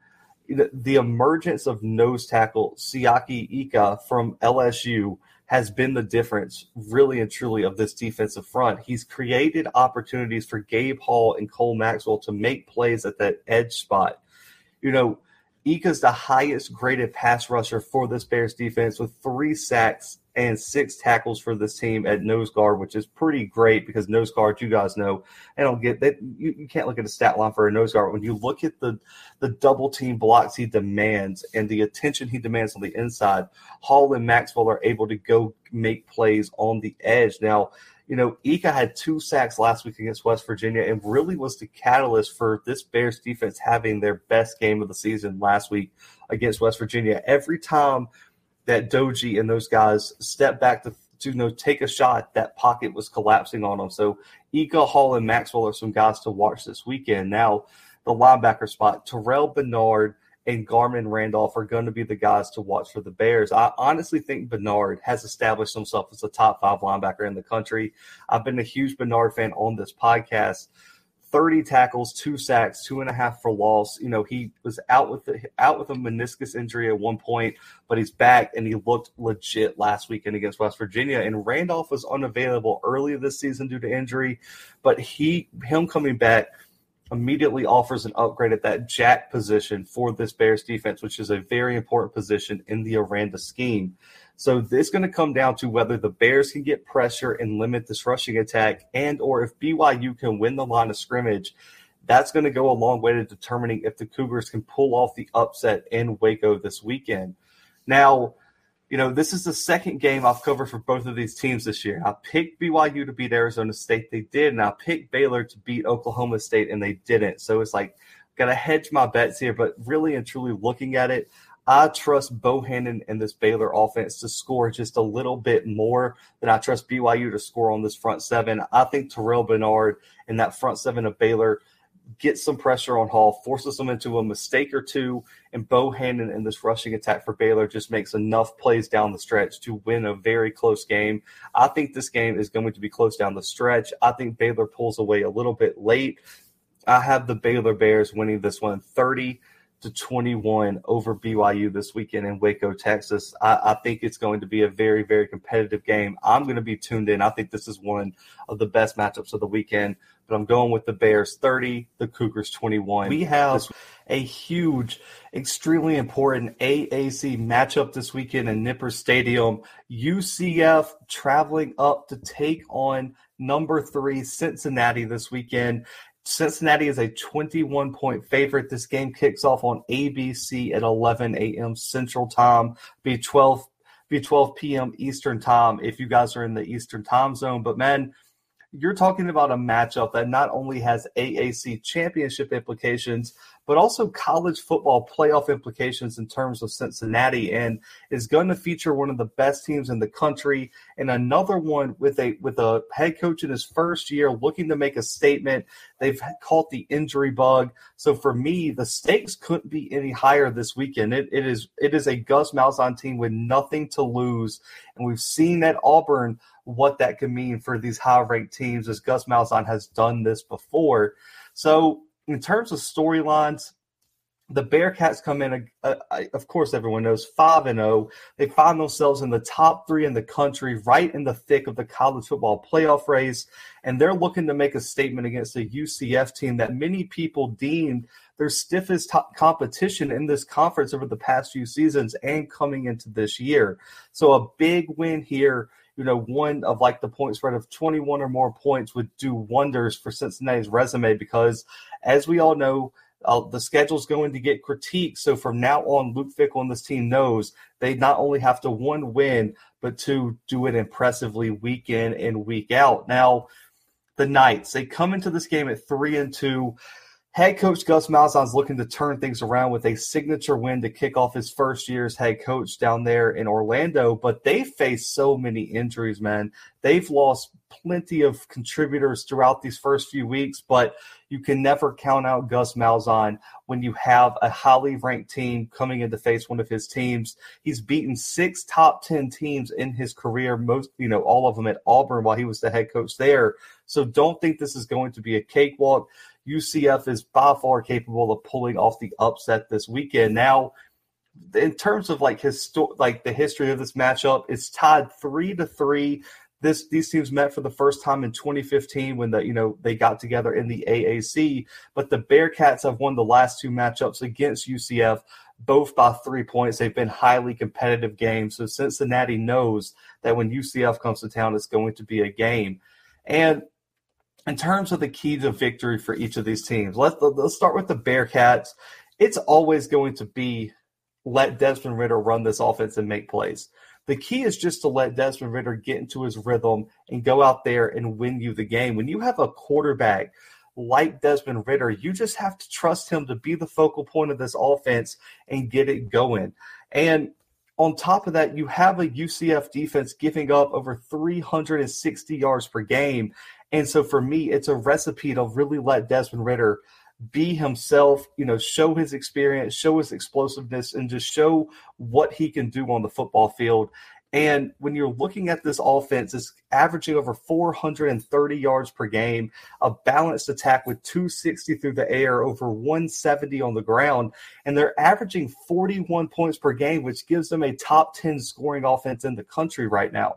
the, the emergence of nose tackle Siaki Ika from LSU – has been the difference, really and truly, of this defensive front. He's created opportunities for Gabe Hall and Cole Maxwell to make plays at that edge spot. You know, Ika's the highest graded pass rusher for this Bears defense with three sacks and six tackles for this team at nose guard, which is pretty great because nose guard, you guys know, I don't get that. You, you can't look at a stat line for a nose guard. When you look at the the double team blocks he demands and the attention he demands on the inside, Hall and Maxwell are able to go make plays on the edge. Now, you know, Ika had two sacks last week against West Virginia and really was the catalyst for this Bears defense having their best game of the season last week against West Virginia. Every time that Doege and those guys step back to, to you know take a shot, that pocket was collapsing on them. So Ika Hall and Maxwell are some guys to watch this weekend. Now, the linebacker spot, Terrell Bernard and Garmon Randolph are going to be the guys to watch for the Bears. I honestly think Bernard has established himself as a top five linebacker in the country. I've been a huge Bernard fan on this podcast. 30 tackles, two sacks, two and a half for loss. You know, he was out with the, out with a meniscus injury at one point, but he's back and he looked legit last weekend against West Virginia. And Randolph was unavailable earlier this season due to injury, but he him coming back immediately offers an upgrade at that jack position for this Bears defense, which is a very important position in the Aranda scheme. So this is going to come down to whether the Bears can get pressure and limit this rushing attack, and or if BYU can win the line of scrimmage. That's going to go a long way to determining if the Cougars can pull off the upset in Waco this weekend. Now, you know, this is the second game I've covered for both of these teams this year. I picked BYU to beat Arizona State, they did, and I picked Baylor to beat Oklahoma State, and they didn't. So it's like, got to hedge my bets here, but really and truly looking at it, I trust Bohanon and this Baylor offense to score just a little bit more than I trust BYU to score on this front seven. I think Terrell Bernard and that front seven of Baylor gets some pressure on Hall, forces them into a mistake or two, and Bohanon in this rushing attack for Baylor just makes enough plays down the stretch to win a very close game. I think this game is going to be close down the stretch. I think Baylor pulls away a little bit late. I have the Baylor Bears winning this one 30 to 21 over BYU this weekend in Waco, Texas. I, I, think it's going to be a very, very competitive game. I'm going to be tuned in. I think this is one of the best matchups of the weekend, but I'm going with the Bears 30, the Cougars 21. We have a huge, extremely important AAC matchup this weekend in Nippert Stadium. UCF traveling up to take on number three Cincinnati this weekend. Cincinnati is a 21 point favorite. This game kicks off on ABC at 11 a.m. Central Time, be 12 be 12 p.m. Eastern Time if you guys are in the Eastern Time Zone. But man, you're talking about a matchup that not only has AAC championship implications, but also college football playoff implications in terms of Cincinnati and is going to feature one of the best teams in the country and another one with a with a head coach in his first year looking to make a statement. They've caught the injury bug. So for me, the stakes couldn't be any higher this weekend. It, it is it is a Gus Malzahn team with nothing to lose. And we've seen at Auburn what that could mean for these high ranked teams as Gus Malzahn has done this before. So in terms of storylines, the Bearcats come in, uh, of course, everyone knows, 5 and 0. They find themselves in the top three in the country, right in the thick of the college football playoff race. And they're looking to make a statement against a UCF team that many people deemed their stiffest competition in this conference over the past few seasons and coming into this year. So a big win here you know, one of like the point spread of 21 or more points would do wonders for Cincinnati's resume because, as we all know, uh, the schedule's going to get critiqued. So from now on, Luke Fickell and this team knows they not only have to one win, but to do it impressively week in and week out. Now, the Knights they come into this game at three and two. Head coach Gus Malzahn is looking to turn things around with a signature win to kick off his first year as head coach down there in Orlando. But they face so many injuries, man. They've lost plenty of contributors throughout these first few weeks, but you can never count out Gus Malzahn when you have a highly ranked team coming in to face one of his teams. He's beaten six top 10 teams in his career, most, you know, all of them at Auburn while he was the head coach there. So don't think this is going to be a cakewalk. UCF is by far capable of pulling off the upset this weekend. Now, in terms of like his like the history of this matchup, it's tied three to three. This these teams met for the first time in 2015 when the you know they got together in the AAC. But the Bearcats have won the last two matchups against UCF, both by three points. They've been highly competitive games. So Cincinnati knows that when UCF comes to town, it's going to be a game. And in terms of the key to victory for each of these teams, let's, let's start with the Bearcats. It's always going to be let Desmond Ridder run this offense and make plays. The key is just to let Desmond Ridder get into his rhythm and go out there and win you the game. When you have a quarterback like Desmond Ridder, you just have to trust him to be the focal point of this offense and get it going. And on top of that, you have a UCF defense giving up over 360 yards per game. And so for me, it's a recipe to really let Desmond Ridder be himself, you know, show his experience, show his explosiveness, and just show what he can do on the football field. And when you're looking at this offense, it's averaging over 430 yards per game, a balanced attack with 260 through the air, over 170 on the ground. And they're averaging 41 points per game, which gives them a top 10 scoring offense in the country right now.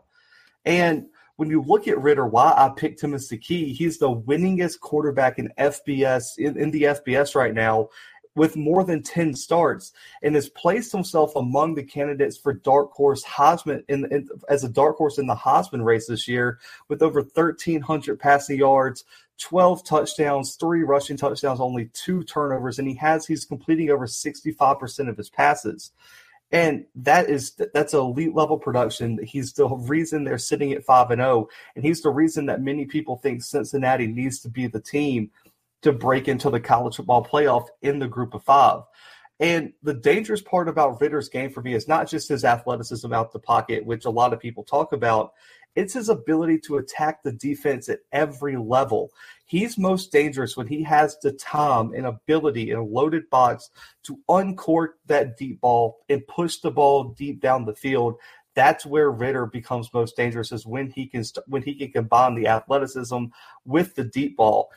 And when you look at Ridder, why I picked him as the key, he's the winningest quarterback in FBS in, in the FBS right now with more than 10 starts and has placed himself among the candidates for dark horse Heisman in, in, as a dark horse in the Heisman race this year with over 1300 passing yards, 12 touchdowns, 3 rushing touchdowns, only 2 turnovers and he has he's completing over 65% of his passes. And that is that's elite level production. He's the reason they're sitting at five and zero, oh, and he's the reason that many people think Cincinnati needs to be the team to break into the college football playoff in the group of five. And the dangerous part about Ridder's game for me is not just his athleticism out the pocket, which a lot of people talk about. It's his ability to attack the defense at every level. He's most dangerous when he has the time and ability in a loaded box to uncork that deep ball and push the ball deep down the field. That's where Ridder becomes most dangerous is when he can when he can combine the athleticism with the deep ball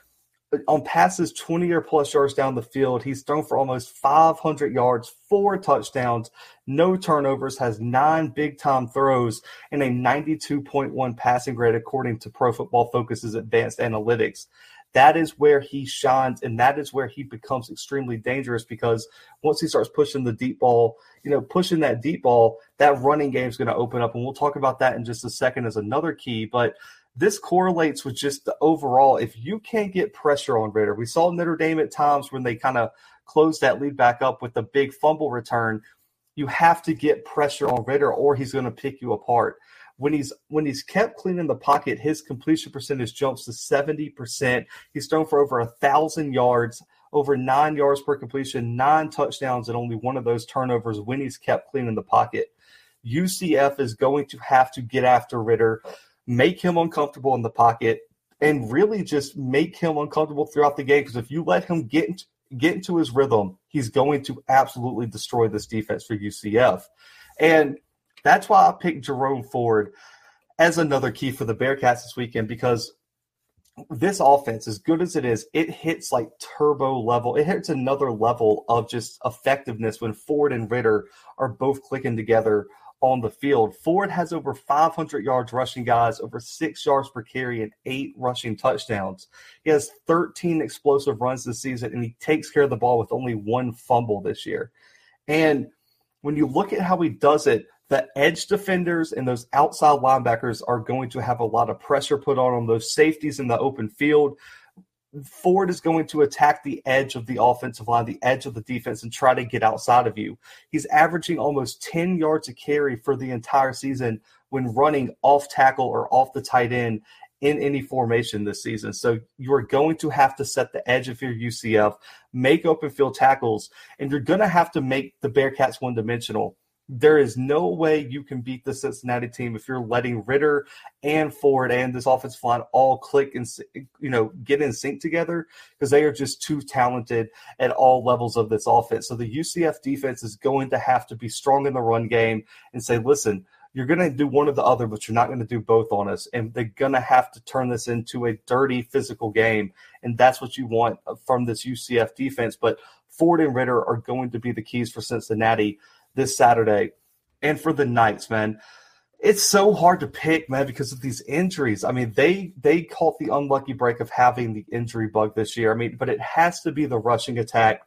on passes 20 or plus yards down the field, he's thrown for almost 500 yards, four touchdowns, no turnovers, has nine big time throws, and a 92.1 passing grade according to Pro Football Focus's advanced analytics. That is where he shines, and that is where he becomes extremely dangerous because once he starts pushing the deep ball, you know, pushing that deep ball, that running game is going to open up. And we'll talk about that in just a second as another key. But this correlates with just the overall. If you can't get pressure on Ridder, we saw Notre Dame at times when they kind of closed that lead back up with the big fumble return. You have to get pressure on Ridder, or he's going to pick you apart. When he's when he's kept clean in the pocket, his completion percentage jumps to seventy percent. He's thrown for over a thousand yards, over nine yards per completion, nine touchdowns, and only one of those turnovers when he's kept clean in the pocket. UCF is going to have to get after Ridder make him uncomfortable in the pocket, and really just make him uncomfortable throughout the game. Because if you let him get into, get into his rhythm, he's going to absolutely destroy this defense for UCF. And that's why I picked Jerome Ford as another key for the Bearcats this weekend because this offense, as good as it is, it hits like turbo level. It hits another level of just effectiveness when Ford and Ridder are both clicking together on the field. Ford has over 500 yards rushing, guys, over six yards per carry, and eight rushing touchdowns. He has 13 explosive runs this season, and he takes care of the ball with only one fumble this year. And when you look at how he does it, the edge defenders and those outside linebackers are going to have a lot of pressure put on them. Those safeties in the open field Ford is going to attack the edge of the offensive line, the edge of the defense, and try to get outside of you. He's averaging almost 10 yards a carry for the entire season when running off tackle or off the tight end in any formation this season. So you are going to have to set the edge of your UCF, make open field tackles, and you're going to have to make the Bearcats one dimensional. There is no way you can beat the Cincinnati team if you're letting Ridder and Ford and this offensive line all click and you know get in sync together because they are just too talented at all levels of this offense. So the UCF defense is going to have to be strong in the run game and say, listen, you're going to do one or the other, but you're not going to do both on us. And they're going to have to turn this into a dirty physical game. And that's what you want uh, from this UCF defense. But Ford and Ridder are going to be the keys for Cincinnati this Saturday. And for the Knights, man, it's so hard to pick, man, because of these injuries. I mean, they they caught the unlucky break of having the injury bug this year. I mean, but it has to be the rushing attack,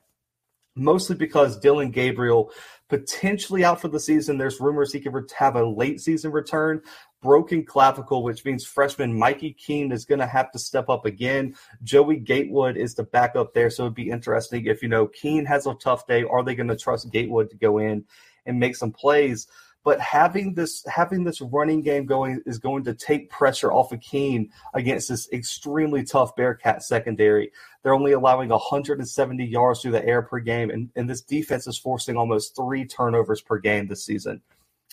mostly because Dillon Gabriel potentially out for the season. There's rumors he could have a late season return. Broken clavicle, which means freshman Mikey Keene is going to have to step up again. Joey Gatewood is the backup there, so it'd be interesting if you know Keene has a tough day. Are they going to trust Gatewood to go in and make some plays? But having this having this running game going is going to take pressure off of Keene against this extremely tough Bearcat secondary. They're only allowing 170 yards through the air per game, and, and this defense is forcing almost three turnovers per game this season.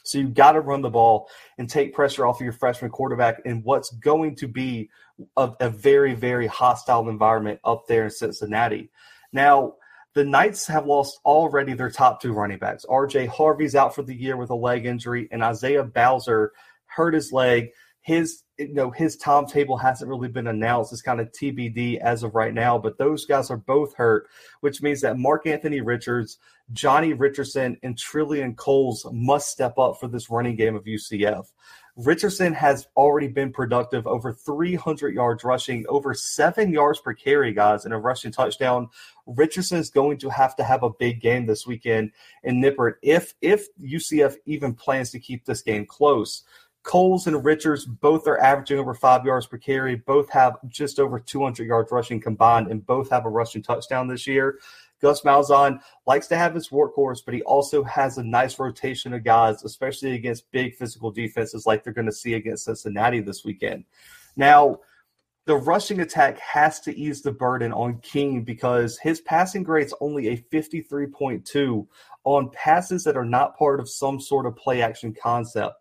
So you've got to run the ball and take pressure off of your freshman quarterback in what's going to be a, a very, very hostile environment up there in Cincinnati. Now, the Knights have lost already their top two running backs. RJ Harvey's out for the year with a leg injury, and Isaiah Bowser hurt his leg. His you know his timetable hasn't really been announced. It's kind of TBD as of right now. But those guys are both hurt, which means that Mark Anthony Richards, Johnny Richardson, and Trillian Coles must step up for this running game of UCF. Richardson has already been productive, over 300 yards rushing, over seven yards per carry, guys, in a rushing touchdown. Richardson is going to have to have a big game this weekend in Nippert if if UCF even plans to keep this game close. Coles and Richards both are averaging over five yards per carry. Both have just over 200 yards rushing combined, and both have a rushing touchdown this year. Gus Malzahn likes to have his workhorse, but he also has a nice rotation of guys, especially against big physical defenses like they're going to see against Cincinnati this weekend. Now, the rushing attack has to ease the burden on Keene because his passing grade's only a 53.2 on passes that are not part of some sort of play action concept.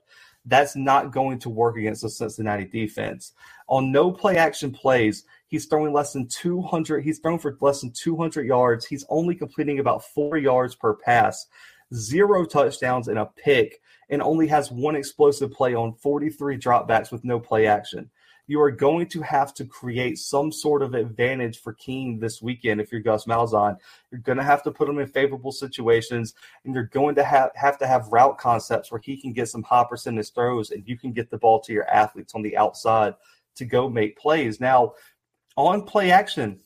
That's not going to work against the Cincinnati defense. On no play action plays, he's throwing less than 200. He's thrown for less than 200 yards. He's only completing about four yards per pass, zero touchdowns and a pick, and only has one explosive play on 43 dropbacks with no play action you are going to have to create some sort of advantage for Keene this weekend if you're Gus Malzahn. You're going to have to put him in favorable situations, and you're going to have, have to have route concepts where he can get some high percentage throws and you can get the ball to your athletes on the outside to go make plays. Now, on play action,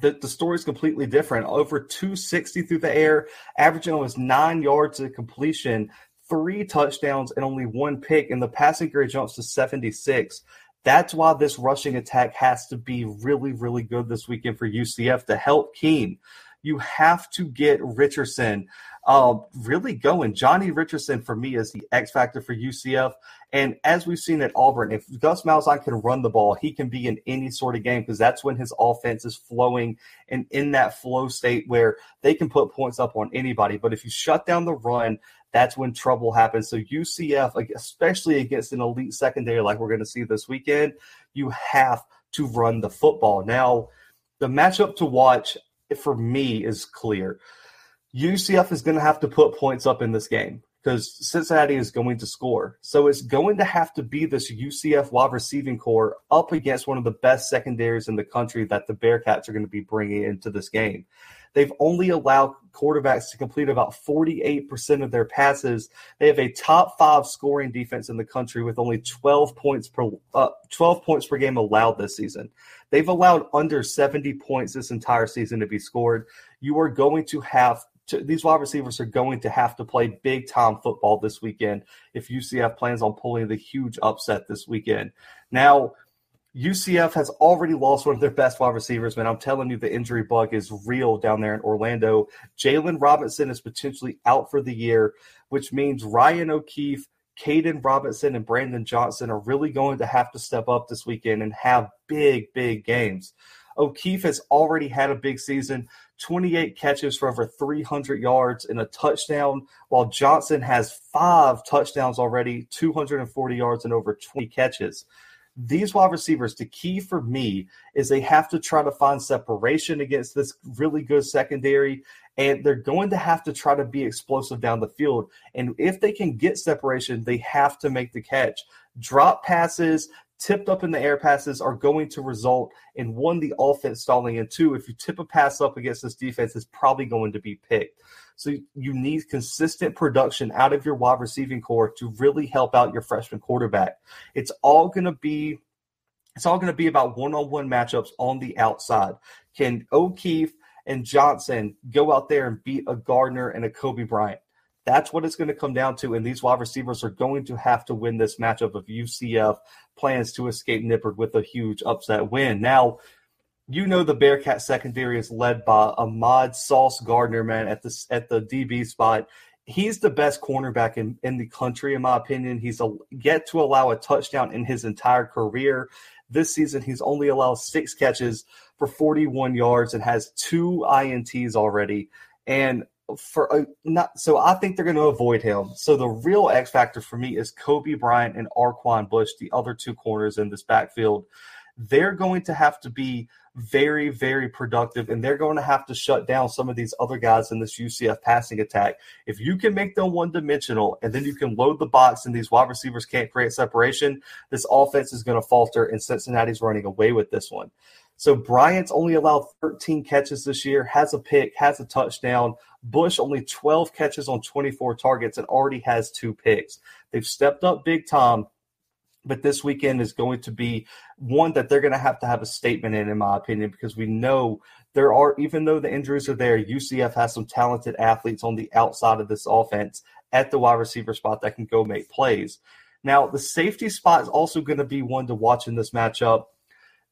the, the story is completely different. Over 260 through the air, averaging almost nine yards to completion, three touchdowns, and only one pick, and the passing grade jumps to 76. That's why this rushing attack has to be really, really good this weekend for UCF to help Keene. You have to get Richardson uh, really going. Johnny Richardson, for me, is the X factor for UCF. And as we've seen at Auburn, if Gus Malzahn can run the ball, he can be in any sort of game because that's when his offense is flowing and in that flow state where they can put points up on anybody. But if you shut down the run, that's when trouble happens. So UCF, especially against an elite secondary like we're going to see this weekend, you have to run the football. Now, the matchup to watch for me is clear. UCF is going to have to put points up in this game because Cincinnati is going to score. So it's going to have to be this UCF wide receiving core up against one of the best secondaries in the country that the Bearcats are going to be bringing into this game. They've only allowed quarterbacks to complete about 48% of their passes. They have a top five scoring defense in the country with only 12 points per uh, 12 points per game allowed this season. They've allowed under 70 points this entire season to be scored. You are going to have to, these wide receivers are going to have to play big time football this weekend if UCF plans on pulling the huge upset this weekend. Now, UCF has already lost one of their best wide receivers, man. I'm telling you, the injury bug is real down there in Orlando. Jaylon Robinson is potentially out for the year, which means Ryan O'Keefe, Caden Robinson, and Brandon Johnson are really going to have to step up this weekend and have big, big games. O'Keefe has already had a big season 28 catches for over 300 yards and a touchdown, while Johnson has five touchdowns already, 240 yards and over 20 catches these wide receivers, the key for me is they have to try to find separation against this really good secondary, and they're going to have to try to be explosive down the field. And if they can get separation, they have to make the catch. Drop passes, tipped up in the air passes are going to result in one, the offense stalling, and two, if you tip a pass up against this defense, it's probably going to be picked. So you need consistent production out of your wide receiving core to really help out your freshman quarterback. It's all going to be it's all going to be about one-on-one matchups on the outside. Can O'Keefe and Johnson go out there and beat a Gardner and a Coby Bryant? That's what it's going to come down to. And these wide receivers are going to have to win this matchup of UCF plans to escape Nippert with a huge upset win. Now, you know the Bearcat secondary is led by Ahmad Sauce Gardner, man, at the at the DB spot. He's the best cornerback in, in the country, in my opinion. He's a, yet to allow a touchdown in his entire career. This season, he's only allowed six catches for 41 yards and has two INTs already. And for a, not so I think they're going to avoid him. So the real X factor for me is Coby Bryant and Arquon Bush, the other two corners in this backfield. They're going to have to be very, very productive, and they're going to have to shut down some of these other guys in this UCF passing attack. If you can make them one dimensional and then you can load the box and these wide receivers can't create separation, this offense is going to falter, and Cincinnati's running away with this one. So Bryant's only allowed 13 catches this year, has a pick, has a touchdown. Bush only 12 catches on 24 targets and already has two picks. They've stepped up big time but this weekend is going to be one that they're going to have to have a statement in, in my opinion, because we know there are, even though the injuries are there, UCF has some talented athletes on the outside of this offense at the wide receiver spot that can go make plays. Now, the safety spot is also going to be one to watch in this matchup.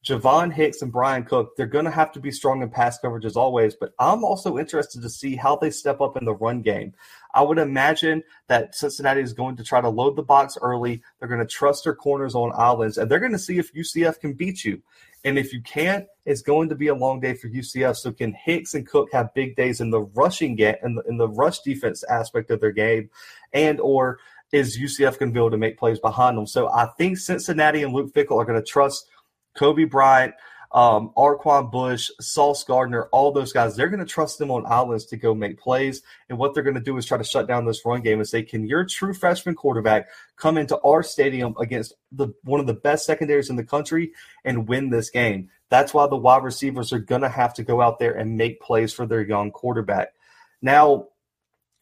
Javon Hicks and Bryan Cook, they're going to have to be strong in pass coverage as always, but I'm also interested to see how they step up in the run game. I would imagine that Cincinnati is going to try to load the box early. They're going to trust their corners on islands, and they're going to see if UCF can beat you. And if you can't, it's going to be a long day for UCF. So can Hicks and Cook have big days in the rushing game in in the rush defense aspect of their game, and or is UCF going to be able to make plays behind them? So I think Cincinnati and Luke Fickell are going to trust Coby Bryant, um, Arquon Bush, Sauce Gardner, all those guys, they're going to trust them on islands to go make plays. And what they're going to do is try to shut down this run game and say, can your true freshman quarterback come into our stadium against the one of the best secondaries in the country and win this game? That's why the wide receivers are going to have to go out there and make plays for their young quarterback. Now,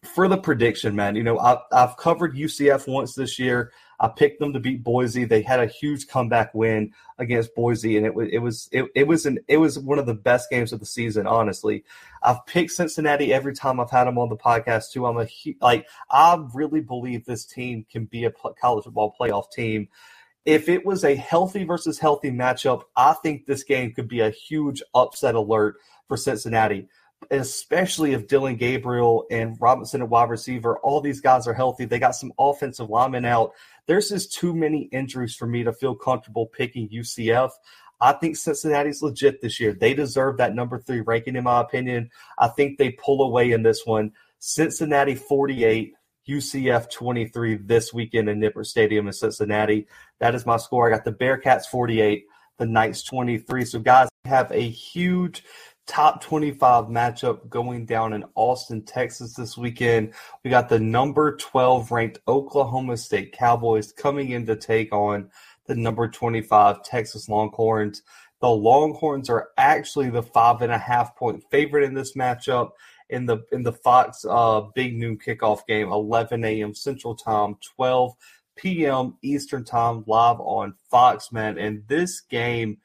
for the prediction, man, you know, I've, I've covered UCF once this year. I picked them to beat Boise. They had a huge comeback win against Boise, and it was it was it, it was an it was one of the best games of the season. Honestly, I've picked Cincinnati every time I've had them on the podcast too. I'm a like I really believe this team can be a college football playoff team. If it was a healthy versus healthy matchup, I think this game could be a huge upset alert for Cincinnati especially if Dillon Gabriel and Robinson at wide receiver, all these guys are healthy. They got some offensive linemen out. There's just too many injuries for me to feel comfortable picking UCF. I think Cincinnati's legit this year. They deserve that number three ranking, in my opinion. I think they pull away in this one. Cincinnati 48, UCF 23 this weekend in Nippert Stadium in Cincinnati. That is my score. I got the Bearcats 48, the Knights 23. So, guys, have a huge top 25 matchup going down in Austin, Texas this weekend. We got the number 12 ranked Oklahoma State Cowboys coming in to take on the number 25 Texas Longhorns. The Longhorns are actually the five and a half point favorite in this matchup in the in the Fox uh, Big Noon kickoff game, 11 a.m. Central Time, 12 p.m. Eastern Time, live on Fox. Man, and this game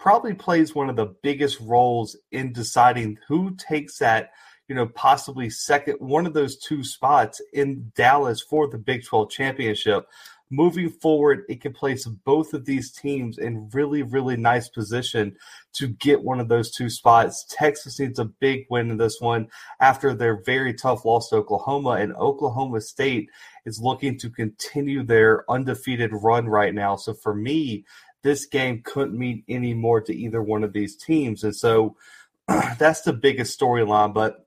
probably plays one of the biggest roles in deciding who takes that, you know, possibly second one of those two spots in Dallas for the Big 12 championship. Moving forward, it can place both of these teams in really, really nice position to get one of those two spots. Texas needs a big win in this one after their very tough loss to Oklahoma, and Oklahoma State is looking to continue their undefeated run right now. So for me, this game couldn't mean any more to either one of these teams. And so (clears throat) that's the biggest storyline. But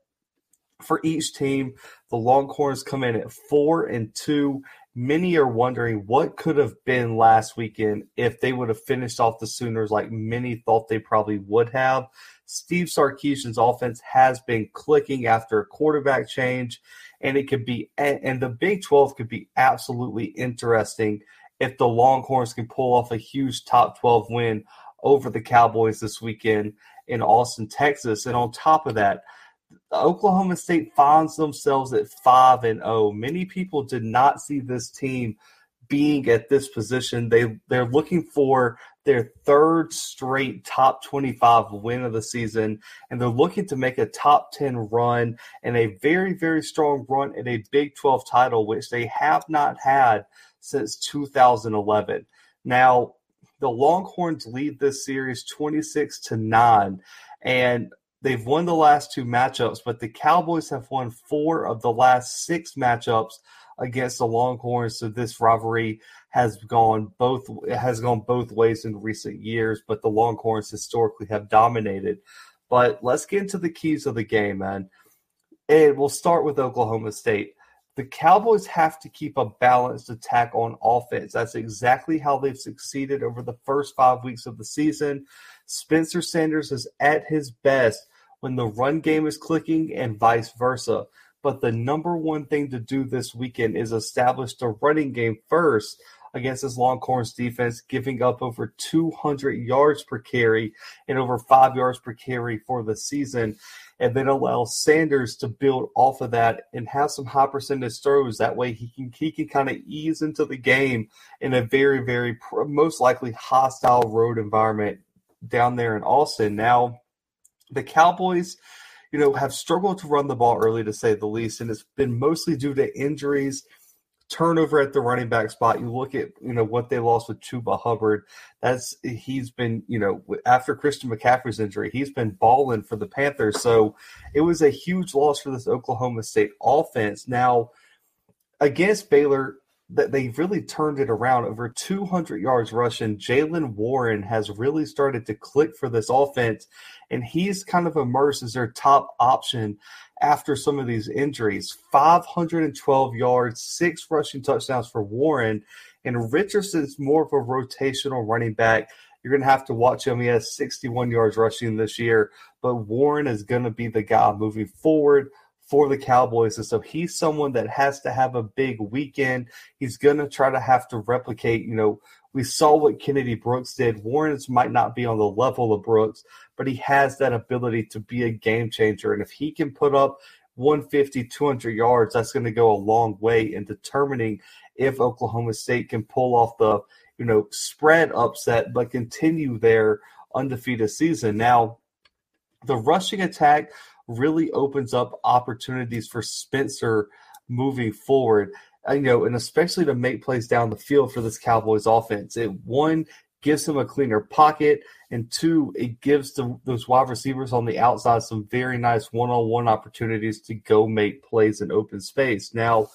for each team, the Longhorns come in at four and two. Many are wondering what could have been last weekend if they would have finished off the Sooners like many thought they probably would have. Steve Sarkisian's offense has been clicking after a quarterback change, and it could be, and the Big 12 could be absolutely interesting if the Longhorns can pull off a huge top 12 win over the Cowboys this weekend in Austin, Texas. And on top of that, Oklahoma State finds themselves at 5 and 0. Many people did not see this team being at this position. They they're looking for their third straight top 25 win of the season and they're looking to make a top 10 run and a very very strong run in a Big 12 title which they have not had since 2011. Now, the Longhorns lead this series 26 to 9 and they've won the last two matchups, but the Cowboys have won 4 of the last 6 matchups against the Longhorns. So this rivalry has gone both has gone both ways in recent years, but the Longhorns historically have dominated. But let's get into the keys of the game, man. And we'll start with Oklahoma State. The Cowboys have to keep a balanced attack on offense. That's exactly how they've succeeded over the first five weeks of the season. Spencer Sanders is at his best when the run game is clicking and vice versa. But the number one thing to do this weekend is establish the running game first against this Longhorns defense, giving up over 200 yards per carry and over five yards per carry for the season and then allow Sanders to build off of that and have some high percentage throws. That way, he can he can kind of ease into the game in a very very most likely hostile road environment down there in Austin. Now, the Cowboys. You know, have struggled to run the ball early to say the least, and it's been mostly due to injuries turnover at the running back spot. You look at you know what they lost with Chuba Hubbard. That's he's been you know after Christian McCaffrey's injury, he's been balling for the Panthers. So it was a huge loss for this Oklahoma State offense. Now against Baylor, that they really turned it around. Over 200 yards rushing. Jaylen Warren has really started to click for this offense, and he's kind of emerged as their top option after some of these injuries. 512 yards, six rushing touchdowns for Warren, and Richardson's more of a rotational running back. You're going to have to watch him. He has 61 yards rushing this year, but Warren is going to be the guy moving forward for the Cowboys. And so he's someone that has to have a big weekend. He's going to try to have to replicate, you know, we saw what Kennedy Brooks did. Warren's might not be on the level of Brooks, but he has that ability to be a game changer. And if he can put up 150, 200 yards, that's going to go a long way in determining if Oklahoma State can pull off the, you know, spread upset, but continue their undefeated season. Now, the rushing attack really opens up opportunities for Spencer moving forward. Uh, you know, and especially to make plays down the field for this Cowboys offense. It one gives him a cleaner pocket, and two, it gives the, those wide receivers on the outside some very nice one-on-one opportunities to go make plays in open space. Now,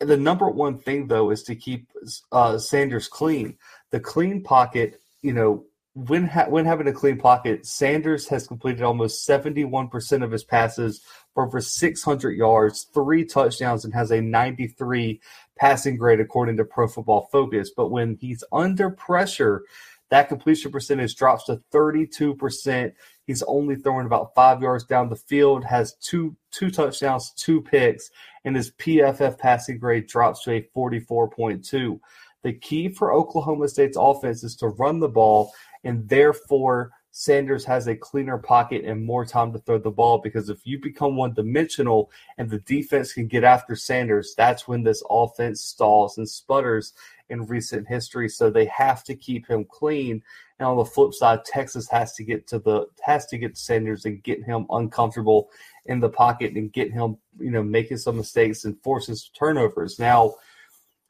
the number one thing though is to keep uh, Sanders clean. The clean pocket, you know, when ha- when having a clean pocket, Sanders has completed almost 71% of his passes for over 600 yards, three touchdowns, and has a 93 passing grade according to Pro Football Focus. But when he's under pressure, that completion percentage drops to 32%. He's only throwing about five yards down the field, has two two touchdowns, two picks, and his PFF passing grade drops to a 44.2. The key for Oklahoma State's offense is to run the ball and therefore Sanders has a cleaner pocket and more time to throw the ball because if you become one dimensional and the defense can get after Sanders, that's when this offense stalls and sputters in recent history. So they have to keep him clean. And on the flip side, Texas has to get to the has to get Sanders and get him uncomfortable in the pocket and get him, you know, making some mistakes and forces turnovers. Now,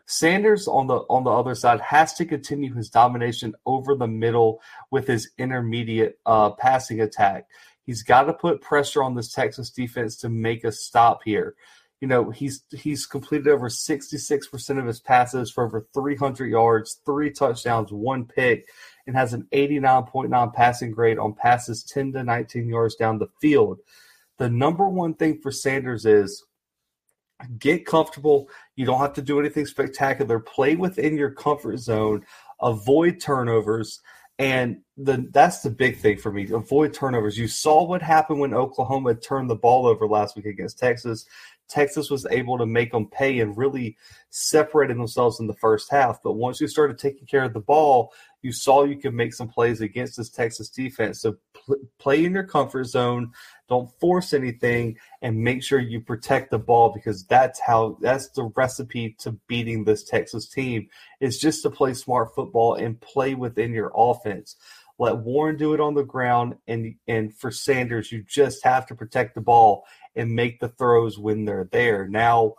Sanders on the on the other side has to continue his domination over the middle with his intermediate uh, passing attack. He's got to put pressure on this Texas defense to make a stop here. You know, he's he's completed over 66% of his passes for over 300 yards, three touchdowns, one pick, and has an 89.9 passing grade on passes 10 to 19 yards down the field. The number one thing for Sanders is get comfortable. You don't have to do anything spectacular. Play within your comfort zone. Avoid turnovers. And the that's the big thing for me. Avoid turnovers. You saw what happened when Oklahoma turned the ball over last week against Texas. Texas was able to make them pay and really separated themselves in the first half. But once you started taking care of the ball, you saw you could make some plays against this Texas defense. So pl- play in your comfort zone. Don't force anything and make sure you protect the ball because that's how that's the recipe to beating this Texas team is just to play smart football and play within your offense. Let Warren do it on the ground and and for Sanders you just have to protect the ball and make the throws when they're there. Now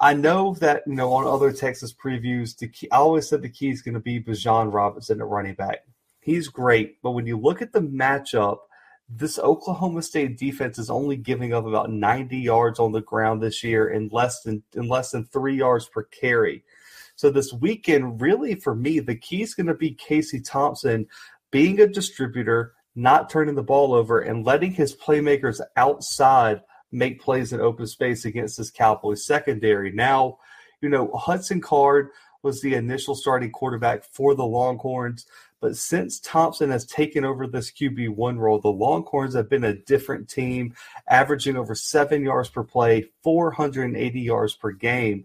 I know that you know on other Texas previews, the key, I always said the key is going to be Bijan Robinson at running back. He's great, but when you look at the matchup this Oklahoma State defense is only giving up about 90 yards on the ground this year in less than in less than three yards per carry. So this weekend, really for me, the key is going to be Casey Thompson being a distributor, not turning the ball over, and letting his playmakers outside make plays in open space against this Cowboys secondary. Now, you know, Hudson Card was the initial starting quarterback for the Longhorns. But since Thompson has taken over this QB1 role, the Longhorns have been a different team, averaging over seven yards per play, 480 yards per game.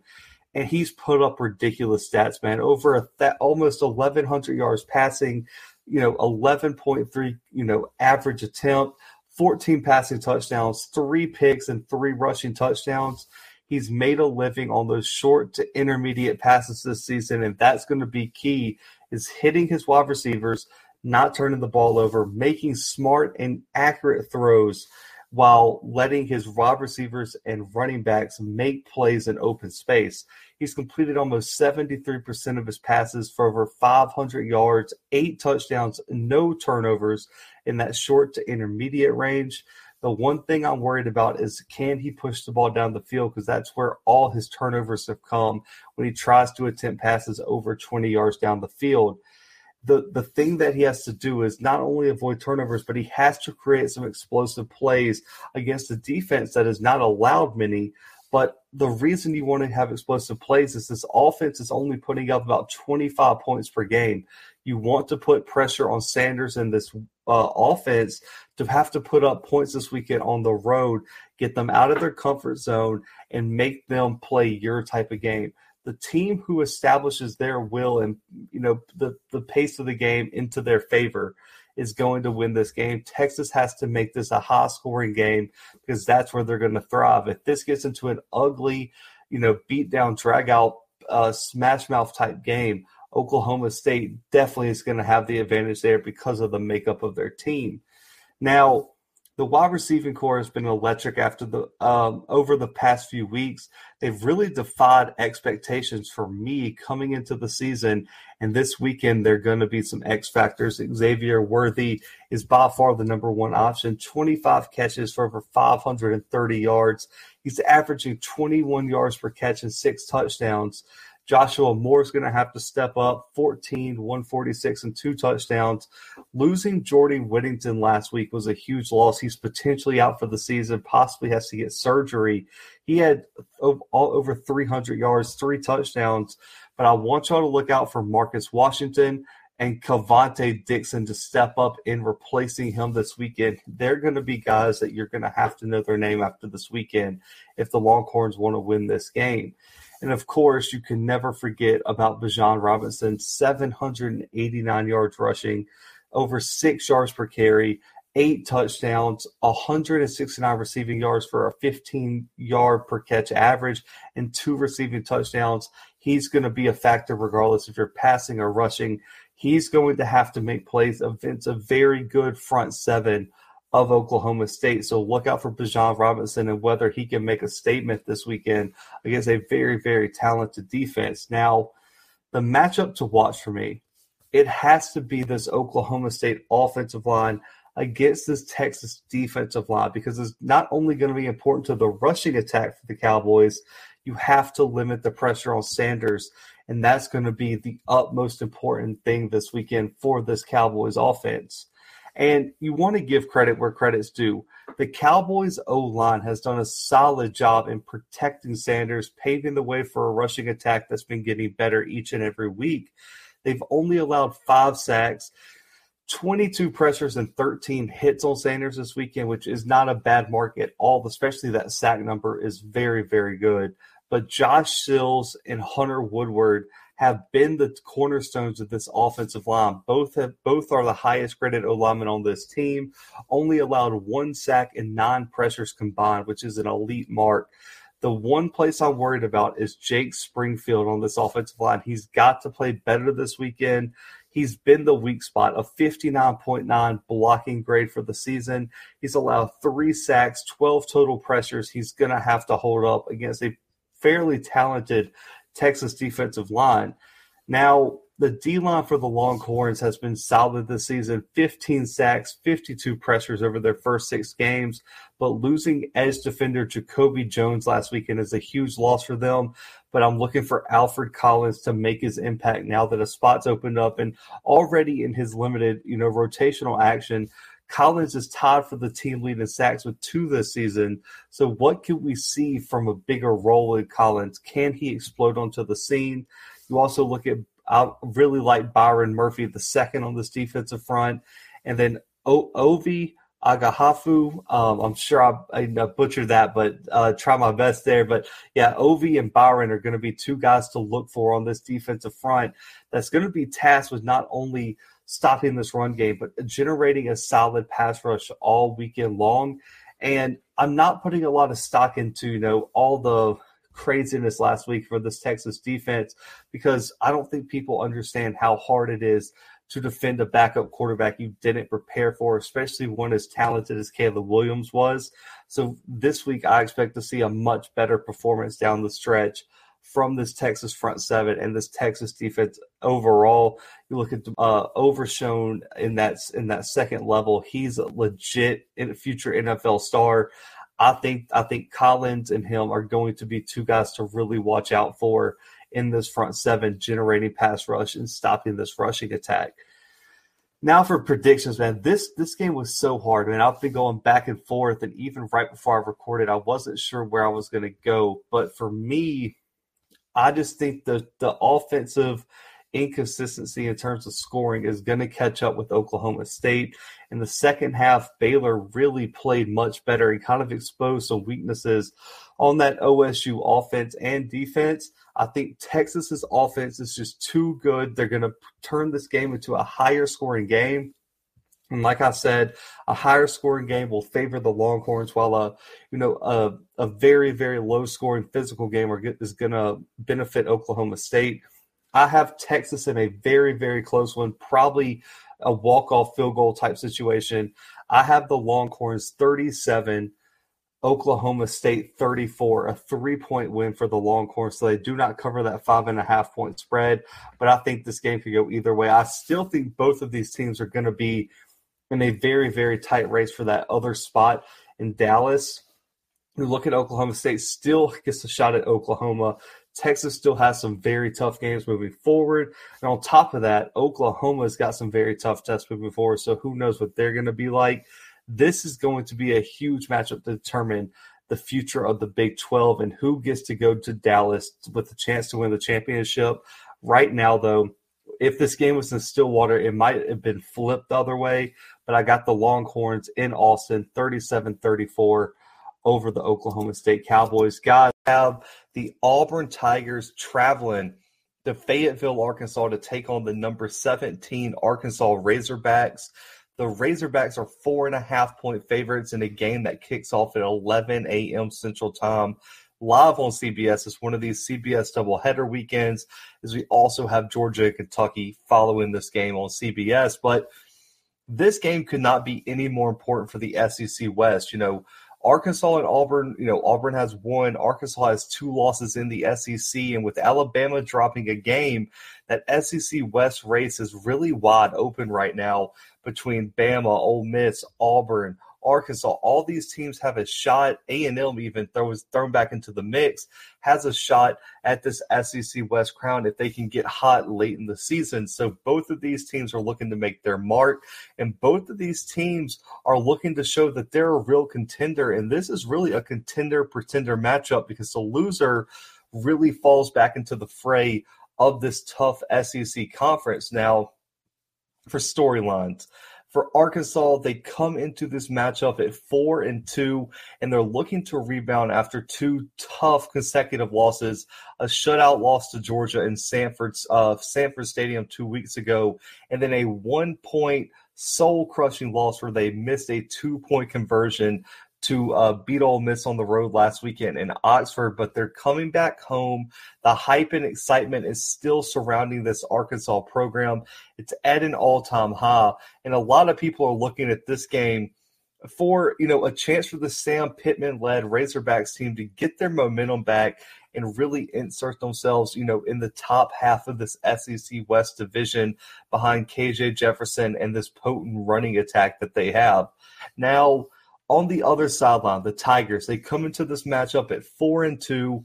And he's put up ridiculous stats, man. Over a th- almost 1,100 yards passing, you know, 11.3, you know, average attempt, 14 passing touchdowns, three picks, and three rushing touchdowns. He's made a living on those short to intermediate passes this season, and that's going to be key is hitting his wide receivers, not turning the ball over, making smart and accurate throws while letting his wide receivers and running backs make plays in open space. He's completed almost 73% of his passes for over 500 yards, eight touchdowns, no turnovers in that short to intermediate range. The one thing I'm worried about is can he push the ball down the field because that's where all his turnovers have come when he tries to attempt passes over 20 yards down the field. The the thing that he has to do is not only avoid turnovers, but he has to create some explosive plays against a defense that has not allowed many. But the reason you want to have explosive plays is this offense is only putting up about 25 points per game. You want to put pressure on Sanders and this uh, offense to have to put up points this weekend on the road, get them out of their comfort zone, and make them play your type of game. The team who establishes their will and you know the the pace of the game into their favor is going to win this game. Texas has to make this a high scoring game because that's where they're going to thrive. If this gets into an ugly, you know, beat down, drag out, uh, smash mouth type game, Oklahoma State definitely is going to have the advantage there because of the makeup of their team. Now, the wide receiving core has been electric after the um, over the past few weeks. They've really defied expectations for me coming into the season, and this weekend they're going to be some X factors. Xavier Worthy is by far the number one option. Twenty five catches for over five hundred and thirty yards. He's averaging twenty one yards per catch and six touchdowns. Joshua Moore's going to have to step up 14, 146, and two touchdowns. Losing Jordan Whittington last week was a huge loss. He's potentially out for the season, possibly has to get surgery. He had all over 300 yards, three touchdowns. But I want y'all to look out for Marcus Washington and Kelvontay Dixon to step up in replacing him this weekend. They're going to be guys that you're going to have to know their name after this weekend if the Longhorns want to win this game. And of course, you can never forget about Bijan Robinson, 789 yards rushing, over six yards per carry, eight touchdowns, 169 receiving yards for a 15 yard per catch average, and two receiving touchdowns. He's going to be a factor regardless if you're passing or rushing. He's going to have to make plays against a very good front seven of Oklahoma State. So look out for Bijan Robinson and whether he can make a statement this weekend against a very, very talented defense. Now, the matchup to watch for me, it has to be this Oklahoma State offensive line against this Texas defensive line because it's not only going to be important to the rushing attack for the Cowboys, you have to limit the pressure on Sanders. And that's going to be the utmost important thing this weekend for this Cowboys offense. And you want to give credit where credit's due. The Cowboys O line has done a solid job in protecting Sanders, paving the way for a rushing attack that's been getting better each and every week. They've only allowed five sacks, 22 pressures, and 13 hits on Sanders this weekend, which is not a bad mark at all, especially that sack number is very, very good. But Josh Sills and Hunter Woodard have been the cornerstones of this offensive line. Both have both are the highest graded O linemen on this team. Only allowed one sack and nine pressures combined, which is an elite mark. The one place I'm worried about is Jake Springfield on this offensive line. He's got to play better this weekend. He's been the weak spot, a 59.9 blocking grade for the season. He's allowed three sacks, 12 total pressures. He's going to have to hold up against a fairly talented Texas defensive line. Now, the D line for the Longhorns has been solid this season 15 sacks, 52 pressures over their first six games. But losing edge defender Jacoby Jones last weekend is a huge loss for them. But I'm looking for Alfred Collins to make his impact now that a spot's opened up and already in his limited, you know, rotational action. Collins is tied for the team lead in sacks with two this season. So, what can we see from a bigger role in Collins? Can he explode onto the scene? You also look at, I really like Byron Murphy, the second on this defensive front. And then o- Ovie Agahafu. Um, I'm sure I, I, butchered that, but uh, try my best there. But yeah, Ovie and Byron are going to be two guys to look for on this defensive front. That's going to be tasked with not only stopping this run game, but generating a solid pass rush all weekend long. And I'm not putting a lot of stock into, you know, all the craziness last week for this Texas defense because I don't think people understand how hard it is to defend a backup quarterback you didn't prepare for, especially one as talented as Caleb Williams was. So this week, I expect to see a much better performance down the stretch from this Texas front seven and this Texas defense overall. You look at uh, Overshown in that in that second level. He's a legit future NFL star. I think I think Collins and him are going to be two guys to really watch out for in this front seven, generating pass rush and stopping this rushing attack. Now for predictions, man. This this game was so hard, and I've been going back and forth, and even right before I recorded, I wasn't sure where I was going to go. But for me, I just think the the offensive inconsistency in terms of scoring is going to catch up with Oklahoma State. In the second half, Baylor really played much better and kind of exposed some weaknesses on that OSU offense and defense. I think Texas's offense is just too good. They're going to turn this game into a higher scoring game. And like I said, a higher scoring game will favor the Longhorns, while a you know a, a very very low scoring physical game is going to benefit Oklahoma State. I have Texas in a very very close one, probably a walk off field goal type situation. I have the Longhorns thirty seven. Oklahoma State 34, a three point win for the Longhorns. So they do not cover that five and a half point spread. But I think this game could go either way. I still think both of these teams are going to be in a very, very tight race for that other spot in Dallas. You look at Oklahoma State, still gets a shot at Oklahoma. Texas still has some very tough games moving forward. And on top of that, Oklahoma's got some very tough tests moving forward. So who knows what they're going to be like. This is going to be a huge matchup to determine the future of the Big 12 and who gets to go to Dallas with the chance to win the championship. Right now, though, if this game was in Stillwater, it might have been flipped the other way, but I got the Longhorns in Austin 37 34 over the Oklahoma State Cowboys. Guys, have the Auburn Tigers traveling to Fayetteville, Arkansas to take on the number 17 Arkansas Razorbacks. The Razorbacks are four and a half point favorites in a game that kicks off at 11 a.m. Central Time live on CBS. It's one of these CBS doubleheader weekends, as we also have Georgia and Kentucky following this game on CBS. But this game could not be any more important for the SEC West. You know, Arkansas and Auburn, you know, Auburn has one, Arkansas has two losses in the SEC, and with Alabama dropping a game, that SEC West race is really wide open right now between Bama, Ole Miss, Auburn, Arkansas, all these teams have a shot. A and M even throws thrown back into the mix has a shot at this SEC West crown if they can get hot late in the season. So both of these teams are looking to make their mark, and both of these teams are looking to show that they're a real contender. And this is really a contender pretender matchup because the loser really falls back into the fray of this tough SEC conference. Now, for storylines. For Arkansas, they come into this matchup at four and two, and they're looking to rebound after two tough consecutive losses. A shutout loss to Georgia in Sanford's uh, Sanford Stadium two weeks ago, and then a one point soul crushing loss where they missed a two point conversion to uh, beat Ole Miss on the road last weekend in Oxford, but they're coming back home. The hype and excitement is still surrounding this Arkansas program. It's at an all-time high, and a lot of people are looking at this game for you know a chance for the Sam Pittman-led Razorbacks team to get their momentum back and really insert themselves, you know, in the top half of this SEC West division behind KJ Jefferson and this potent running attack that they have. Now, on the other sideline, the Tigers, they come into this matchup at four and two.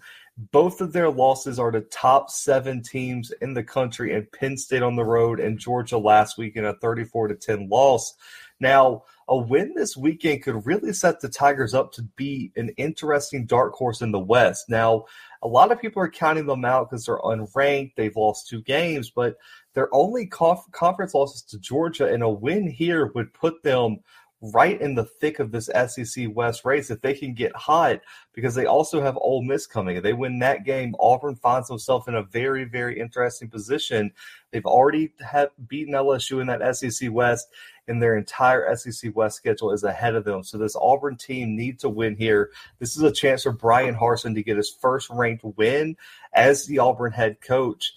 Both of their losses are to top seven teams in the country, and Penn State on the road and Georgia last week in a 34 to 10 loss. Now, a win this weekend could really set the Tigers up to be an interesting dark horse in the West. Now, a lot of people are counting them out because they're unranked. They've lost two games, but their only conf- conference losses to Georgia, and a win here would put them right in the thick of this SEC West race if they can get hot because they also have Ole Miss coming. If they win that game, Auburn finds himself in a very, very interesting position. They've already had beaten LSU in that SEC West, and their entire SEC West schedule is ahead of them. So this Auburn team needs to win here. This is a chance for Bryan Harsin to get his first ranked win as the Auburn head coach.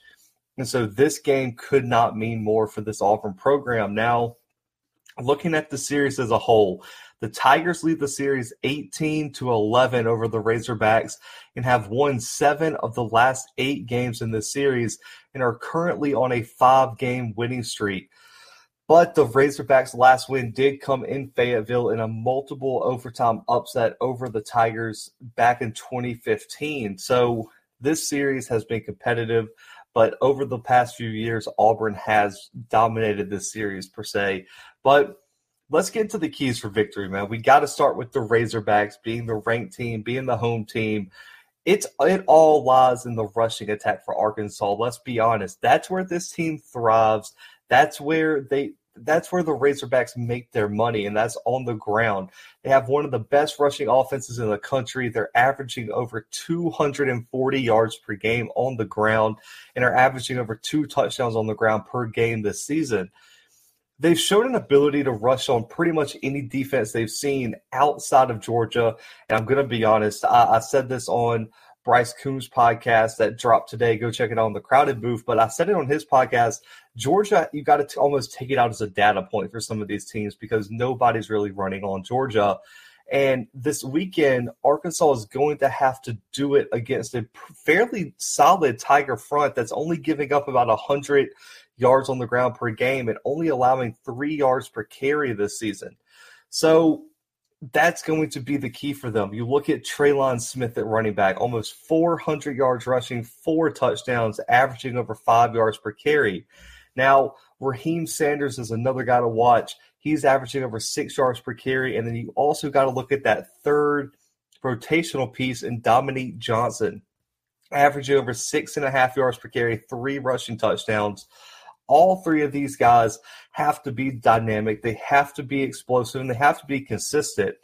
And so this game could not mean more for this Auburn program. Now, looking at the series as a whole, the Tigers lead the series 18 to 11 over the Razorbacks and have won seven of the last eight games in this series and are currently on a five game winning streak. But the Razorbacks' last win did come in Fayetteville in a multiple overtime upset over the Tigers back in 2015. So this series has been competitive, but over the past few years, Auburn has dominated this series per se. But let's get to the keys for victory, man. We got to start with the Razorbacks being the ranked team, being the home team. It's it all lies in the rushing attack for Arkansas. Let's be honest. That's where this team thrives. That's where they that's where the Razorbacks make their money, and that's on the ground. They have one of the best rushing offenses in the country. They're averaging over 240 yards per game on the ground, and are averaging over two touchdowns on the ground per game this season. They've shown an ability to rush on pretty much any defense they've seen outside of Georgia. And I'm going to be honest, I, I said this on Bryce Coombs podcast that dropped today. Go check it out on the crowded booth. But I said it on his podcast. Georgia, you got to almost take it out as a data point for some of these teams because nobody's really running on Georgia. And this weekend, Arkansas is going to have to do it against a fairly solid Tiger front that's only giving up about 100 yards on the ground per game and only allowing three yards per carry this season. So that's going to be the key for them. You look at Trelon Smith at running back, almost 400 yards rushing, four touchdowns, averaging over five yards per carry. Now, Raheim Sanders is another guy to watch. He's averaging over six yards per carry. And then you also got to look at that third rotational piece in Dominique Johnson, averaging over six and a half yards per carry, three rushing touchdowns all three of these guys have to be dynamic. They have to be explosive and they have to be consistent.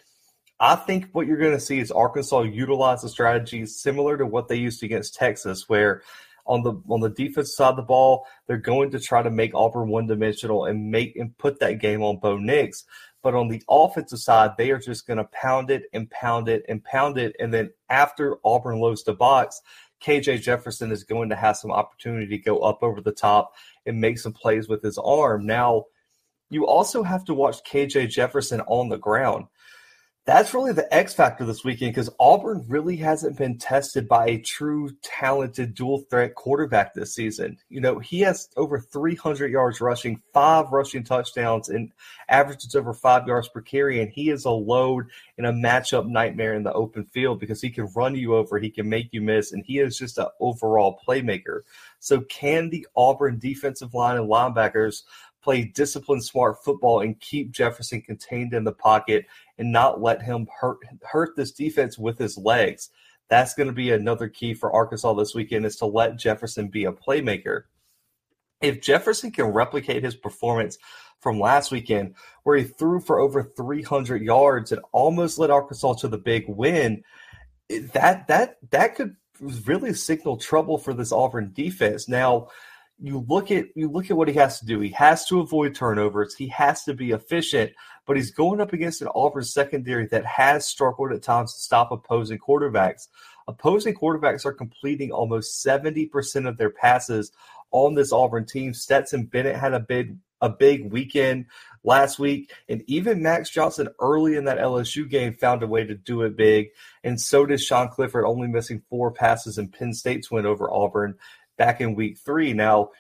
I think what you're going to see is Arkansas utilize the strategy similar to what they used against Texas, where on the on the defense side of the ball, they're going to try to make Auburn one dimensional and make and put that game on Bo Nix. But on the offensive side, they are just going to pound it and pound it and pound it. And then after Auburn loads the box, KJ Jefferson is going to have some opportunity to go up over the top and make some plays with his arm. Now, you also have to watch KJ Jefferson on the ground that's really the X factor this weekend because Auburn really hasn't been tested by a true talented dual threat quarterback this season. You know, he has over 300 yards rushing, five rushing touchdowns, and averages over five yards per carry. And he is a load and a matchup nightmare in the open field because he can run you over, he can make you miss, and he is just an overall playmaker. So, can the Auburn defensive line and linebackers play disciplined, smart football and keep Jefferson contained in the pocket and not let him hurt hurt this defense with his legs. That's going to be another key for Arkansas this weekend is to let Jefferson be a playmaker. If Jefferson can replicate his performance from last weekend, where he threw for over 300 yards and almost led Arkansas to the big win, that that that could really signal trouble for this Auburn defense. Now, you look at you look at what he has to do. He has to avoid turnovers. He has to be efficient, but he's going up against an Auburn secondary that has struggled at times to stop opposing quarterbacks. Opposing quarterbacks are completing almost 70% of their passes on this Auburn team. Stetson Bennett had a big a big weekend last week, and even Max Johnson early in that LSU game found a way to do it big. And so did Sean Clifford, only missing four passes in Penn State's win over Auburn back in week three. Now,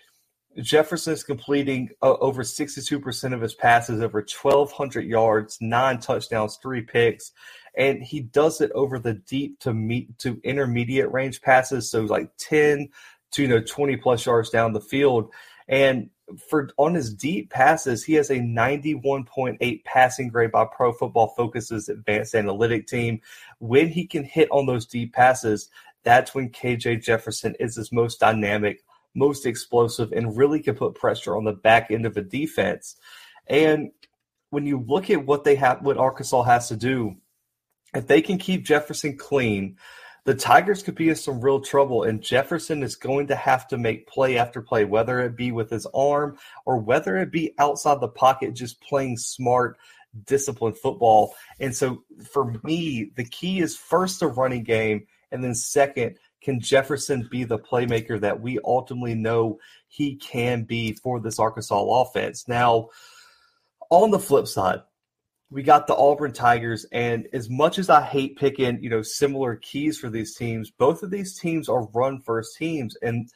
Jefferson is completing uh, over 62% of his passes, over 1,200 yards, nine touchdowns, three picks. And he does it over the deep to meet to intermediate range passes. So like 10 to you know 20 plus yards down the field. And for on his deep passes, he has a 91.8 passing grade by Pro Football Focus's advanced analytic team. When he can hit on those deep passes, that's when KJ Jefferson is his most dynamic, most explosive, and really can put pressure on the back end of a defense. And when you look at what they have, what Arkansas has to do, if they can keep Jefferson clean, the Tigers could be in some real trouble. And Jefferson is going to have to make play after play, whether it be with his arm or whether it be outside the pocket, just playing smart, disciplined football. And so for me, the key is first the running game and then second, Can Jefferson be the playmaker that we ultimately know he can be for this Arkansas offense? Now, on the flip side, we got the Auburn Tigers, and as much as I hate picking, you know, similar keys for these teams, both of these teams are run first teams. And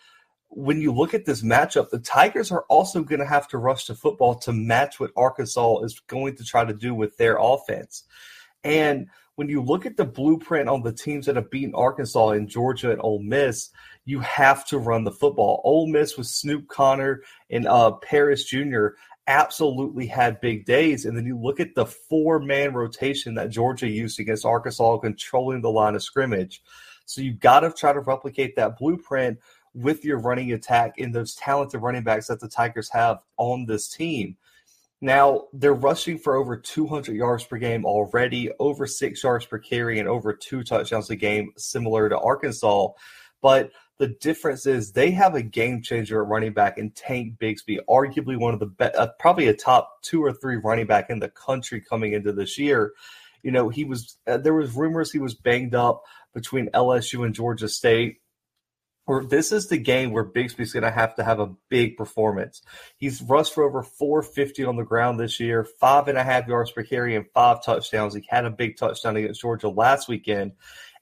when you look at this matchup, the Tigers are also going to have to rush to football to match what Arkansas is going to try to do with their offense. And when you look at the blueprint on the teams that have beaten Arkansas and Georgia and Ole Miss, you have to run the football. Ole Miss with Snoop Conner and uh, Parrish Jr absolutely had big days. And then you look at the four man rotation that Georgia used against Arkansas, controlling the line of scrimmage. So you've got to try to replicate that blueprint with your running attack and those talented running backs that the Tigers have on this team. Now, they're rushing for over 200 yards per game already, over six yards per carry, and over two touchdowns a game, similar to Arkansas. But the difference is they have a game changer at running back in Tank Bigsby, arguably one of the best, uh, probably a top two or three running back in the country coming into this year. You know, he was uh, there was rumors he was banged up between LSU and Georgia State. Or this is the game where Bigsby's going to have to have a big performance. He's rushed for over 450 on the ground this year, five and a half yards per carry, and five touchdowns. He had a big touchdown against Georgia last weekend.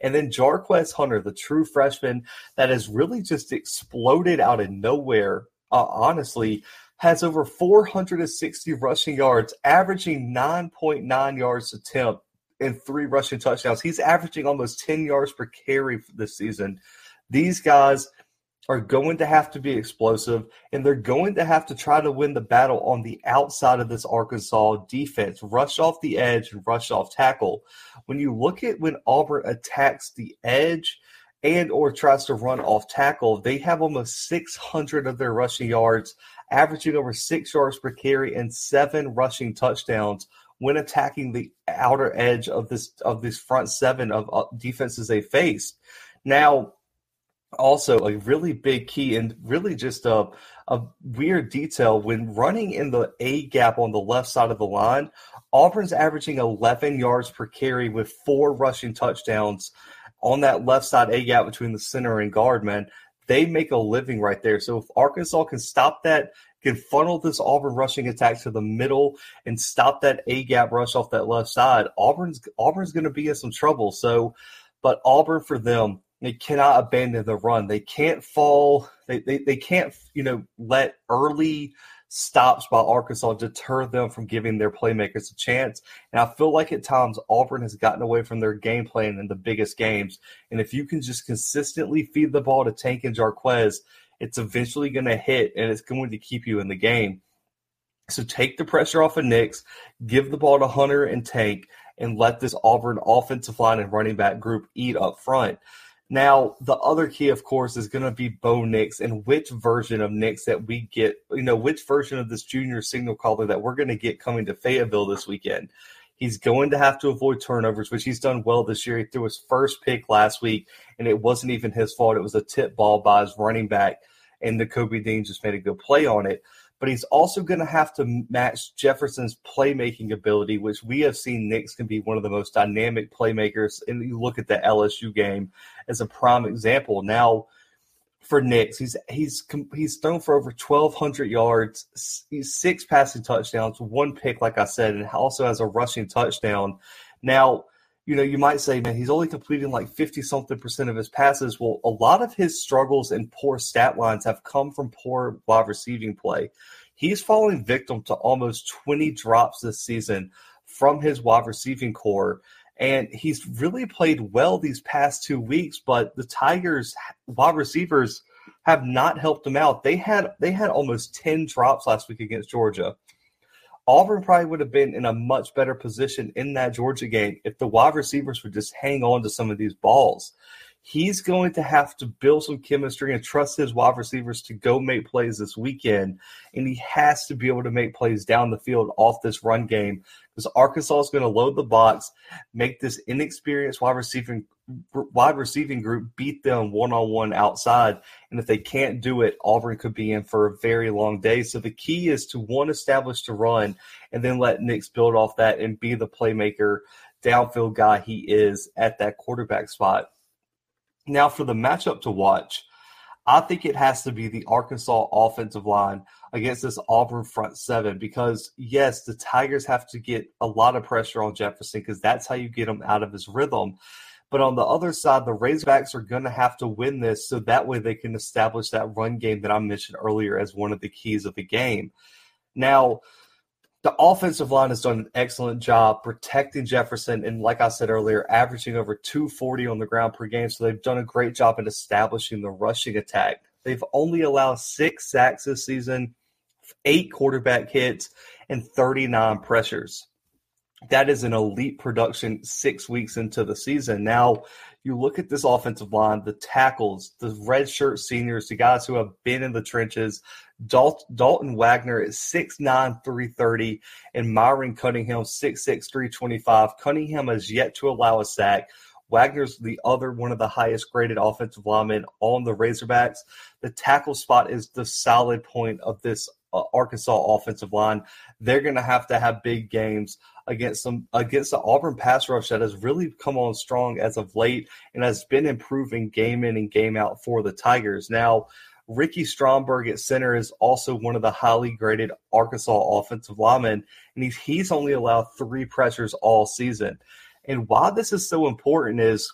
And then Jarquez Hunter, the true freshman that has really just exploded out of nowhere, uh, honestly, has over 460 rushing yards, averaging 9.9 yards attempt and three rushing touchdowns. He's averaging almost 10 yards per carry this season. These guys are going to have to be explosive and they're going to have to try to win the battle on the outside of this Arkansas defense, rush off the edge and rush off tackle. When you look at when Auburn attacks the edge and or tries to run off tackle, they have almost 600 of their rushing yards, averaging over 6 yards per carry and 7 rushing touchdowns when attacking the outer edge of this of this front seven of uh, defenses they face. Now, also a really big key and really just a, a weird detail when running in the A gap on the left side of the line, Auburn's averaging 11 yards per carry with four rushing touchdowns on that left side A gap between the center and guard, man. They make a living right there. So if Arkansas can stop that, can funnel this Auburn rushing attack to the middle and stop that A gap rush off that left side, Auburn's Auburn's going to be in some trouble. So, but Auburn for them, they cannot abandon the run. They can't fall. They, they, they can't, you know, let early stops by Arkansas deter them from giving their playmakers a chance. And I feel like at times Auburn has gotten away from their game plan in the biggest games. And if you can just consistently feed the ball to Tank and Jarquez, it's eventually going to hit and it's going to keep you in the game. So take the pressure off of Nix, give the ball to Hunter and Tank, and let this Auburn offensive line and running back group eat up front. Now, the other key, of course, is going to be Bo Nix and which version of Nix that we get, you know, which version of this junior signal caller that we're going to get coming to Fayetteville this weekend. He's going to have to avoid turnovers, which he's done well this year. He threw his first pick last week, and it wasn't even his fault. It was a tip ball by his running back, and Nakobe Dean just made a good play on it but he's also going to have to match Jefferson's playmaking ability, which we have seen Nix can be one of the most dynamic playmakers. And you look at the LSU game as a prime example. Now, for Nix, he's he's he's thrown for over twelve hundred yards, six passing touchdowns, one pick, like I said, and also has a rushing touchdown. Now, you know, you might say, man, he's only completing like 50 something percent of his passes. Well, a lot of his struggles and poor stat lines have come from poor wide receiving play. He's falling victim to almost 20 drops this season from his wide receiving core. And he's really played well these past two weeks, but the Tigers wide receivers have not helped him out. They had they had almost 10 drops last week against Georgia. Auburn probably would have been in a much better position in that Georgia game if the wide receivers would just hang on to some of these balls. He's going to have to build some chemistry and trust his wide receivers to go make plays this weekend. And he has to be able to make plays down the field off this run game because Arkansas is going to load the box, make this inexperienced wide receiving wide receiving group beat them one on one outside. And if they can't do it, Auburn could be in for a very long day. So the key is to one, establish to run, and then let Nix build off that and be the playmaker, downfield guy he is at that quarterback spot. Now, for the matchup to watch, I think it has to be the Arkansas offensive line against this Auburn front seven because, yes, the Tigers have to get a lot of pressure on Jefferson because that's how you get him out of his rhythm. But on the other side, the Razorbacks are going to have to win this so that way they can establish that run game that I mentioned earlier as one of the keys of the game. Now, the offensive line has done an excellent job protecting Jefferson and, like I said earlier, averaging over 240 on the ground per game. So they've done a great job in establishing the rushing attack. They've only allowed six sacks this season, eight quarterback hits, and 39 pressures that is an elite production six weeks into the season. Now, you look at this offensive line, the tackles, the red shirt seniors, the guys who have been in the trenches. Dalton Wagner is 6'9, 330, and Myron Cunningham, 6'6, 325. Cunningham has yet to allow a sack. Wagner's the other one of the highest graded offensive linemen on the Razorbacks. The tackle spot is the solid point of this uh, Arkansas offensive line. They're going to have to have big games against some against the Auburn pass rush that has really come on strong as of late and has been improving game in and game out for the Tigers. Now, Ricky Stromberg at center is also one of the highly graded Arkansas offensive linemen, and he's he's only allowed three pressures all season. And why this is so important is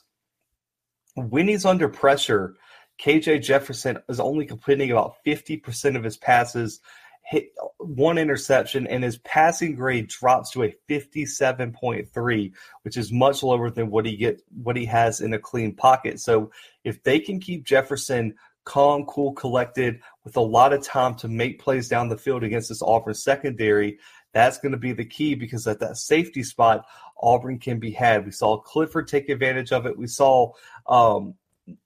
when he's under pressure, KJ Jefferson is only completing about 50% of his passes hit one interception and his passing grade drops to a 57.3 which is much lower than what he get what he has in a clean pocket. So if they can keep jefferson calm cool collected with a lot of time to make plays down the field against this auburn secondary that's going to be the key because at that safety spot auburn can be had. We saw clifford take advantage of it. We saw um,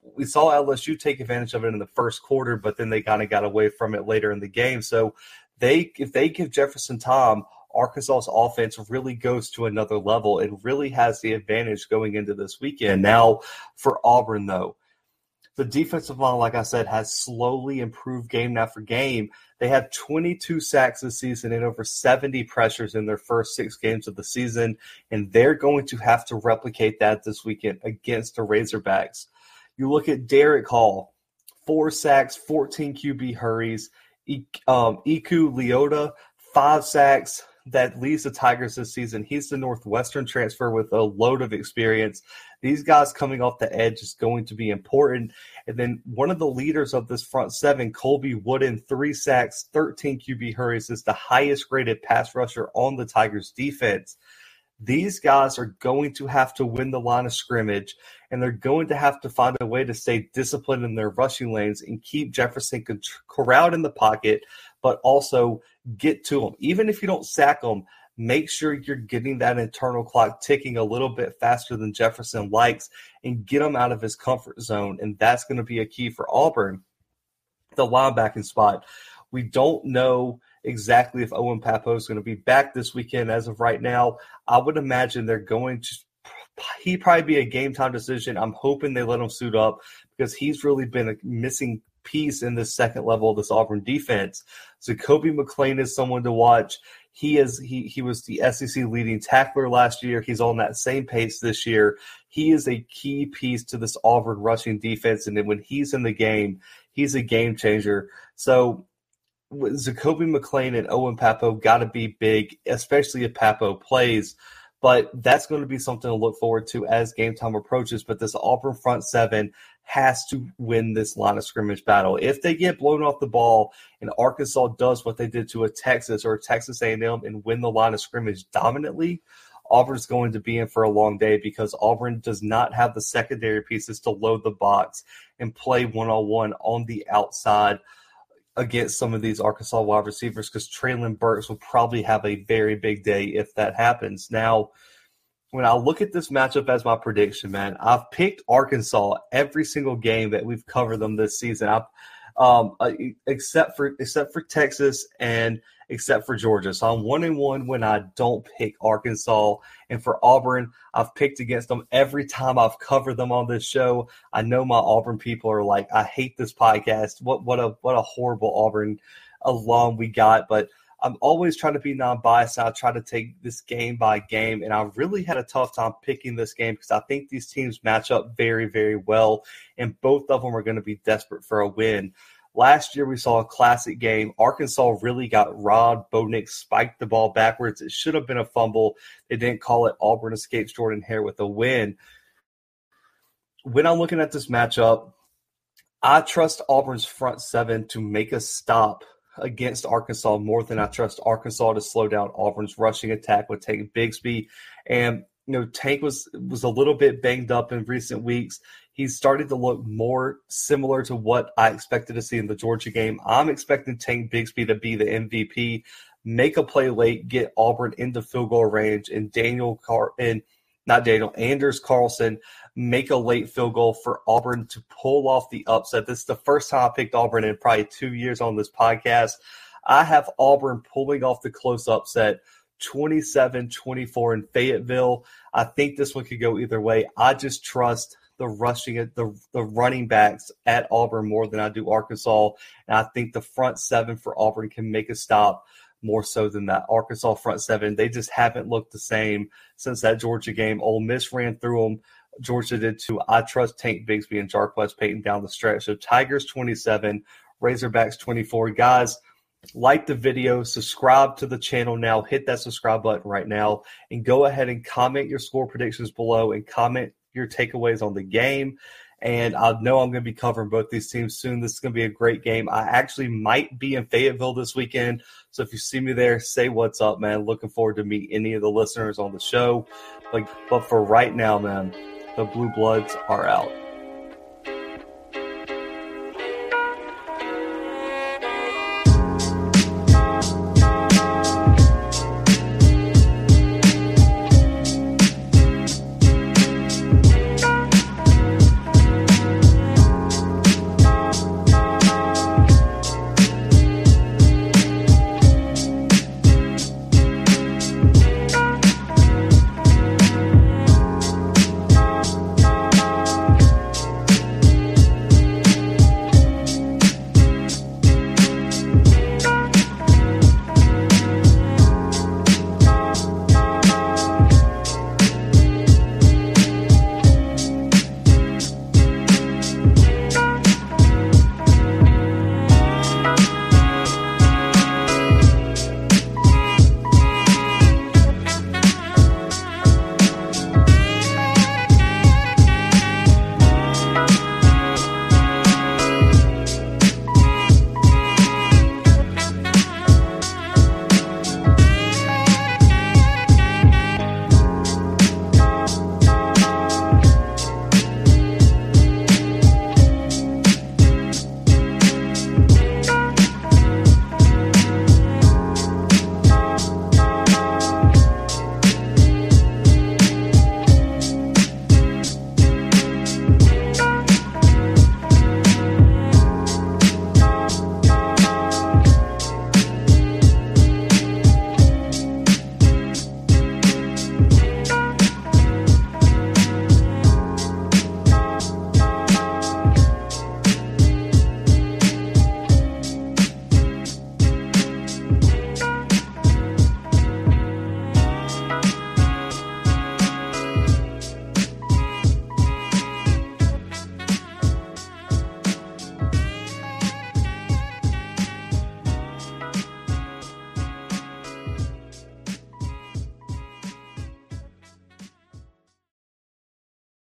we saw LSU take advantage of it in the first quarter, but then they kind of got away from it later in the game. So they if they give Jefferson time, Arkansas's offense really goes to another level and really has the advantage going into this weekend. Now for Auburn though, the defensive line, like I said, has slowly improved game after game. They have 22 sacks this season and over 70 pressures in their first six games of the season, and they're going to have to replicate that this weekend against the Razorbacks. You look at Derick Hall, four sacks, 14 QB hurries. Um, Eku Leota, five sacks. That leads the Tigers this season. He's the Northwestern transfer with a load of experience. These guys coming off the edge is going to be important. And then one of the leaders of this front seven, Colby Wooden, three sacks, 13 QB hurries, is the highest graded pass rusher on the Tigers defense. These guys are going to have to win the line of scrimmage, and they're going to have to find a way to stay disciplined in their rushing lanes and keep Jefferson corralled in the pocket, but also get to him. Even if you don't sack him, make sure you're getting that internal clock ticking a little bit faster than Jefferson likes and get him out of his comfort zone. And that's going to be a key for Auburn. The linebacking spot. We don't know exactly if Owen Pappoe is going to be back this weekend. As of right now, I would imagine they're going to. He probably be a game time decision. I'm hoping they let him suit up because he's really been a missing piece in this second level of this Auburn defense. So Kobe McClain is someone to watch. He is he he was the SEC leading tackler last year. He's on that same pace this year. He is a key piece to this Auburn rushing defense, and then when he's in the game, he's a game changer. So Zakoby McClain and Owen Pappoe got to be big, especially if Pappoe plays. But that's going to be something to look forward to as game time approaches. But this Auburn front seven has to win this line of scrimmage battle. If they get blown off the ball and Arkansas does what they did to a Texas or a Texas A&M and win the line of scrimmage dominantly, Auburn's going to be in for a long day because Auburn does not have the secondary pieces to load the box and play one on one on the outside against some of these Arkansas wide receivers because Treylon Burks will probably have a very big day if that happens. Now, when I look at this matchup as my prediction, man, I've picked Arkansas every single game that we've covered them this season. I've, um, uh, except for except for Texas and except for Georgia. So I'm one and one when I don't pick Arkansas. And for Auburn, I've picked against them every time I've covered them on this show. I know my Auburn people are like, I hate this podcast. What what a what a horrible Auburn alum we got. But I'm always trying to be non-biased. I try to take this game by game, and I really had a tough time picking this game because I think these teams match up very, very well, and both of them are going to be desperate for a win. Last year, we saw a classic game. Arkansas really got robbed. Bo Nix spiked the ball backwards. It should have been a fumble. They didn't call it. Auburn escapes Jordan Hare with a win. When I'm looking at this matchup, I trust Auburn's front seven to make a stop against Arkansas more than I trust Arkansas to slow down Auburn's rushing attack with Tank Bigsby. And you know, Tank was was a little bit banged up in recent weeks. He's started to look more similar to what I expected to see in the Georgia game. I'm expecting Tank Bigsby to be the MVP, make a play late, get Auburn into field goal range, and Daniel Car and not Daniel Anders Carlson make a late field goal for Auburn to pull off the upset. This is the first time I picked Auburn in probably two years on this podcast. I have Auburn pulling off the close upset 27 24 in Fayetteville. I think this one could go either way. I just trust the rushing the the running backs at Auburn more than I do Arkansas. And I think the front seven for Auburn can make a stop more so than that Arkansas front seven. They just haven't looked the same since that Georgia game. Ole Miss ran through them. Georgia did too. I trust Tank Bigsby and Jarquez Payton down the stretch. So Tigers 27, Razorbacks 24. Guys, like the video, subscribe to the channel now, hit that subscribe button right now, and go ahead and comment your score predictions below and comment your takeaways on the game. And I know I'm going to be covering both these teams soon. This is going to be a great game. I actually might be in Fayetteville this weekend. So if you see me there, say what's up, man. Looking forward to meet any of the listeners on the show. Like, but for right now, man, the Blue Bloods are out.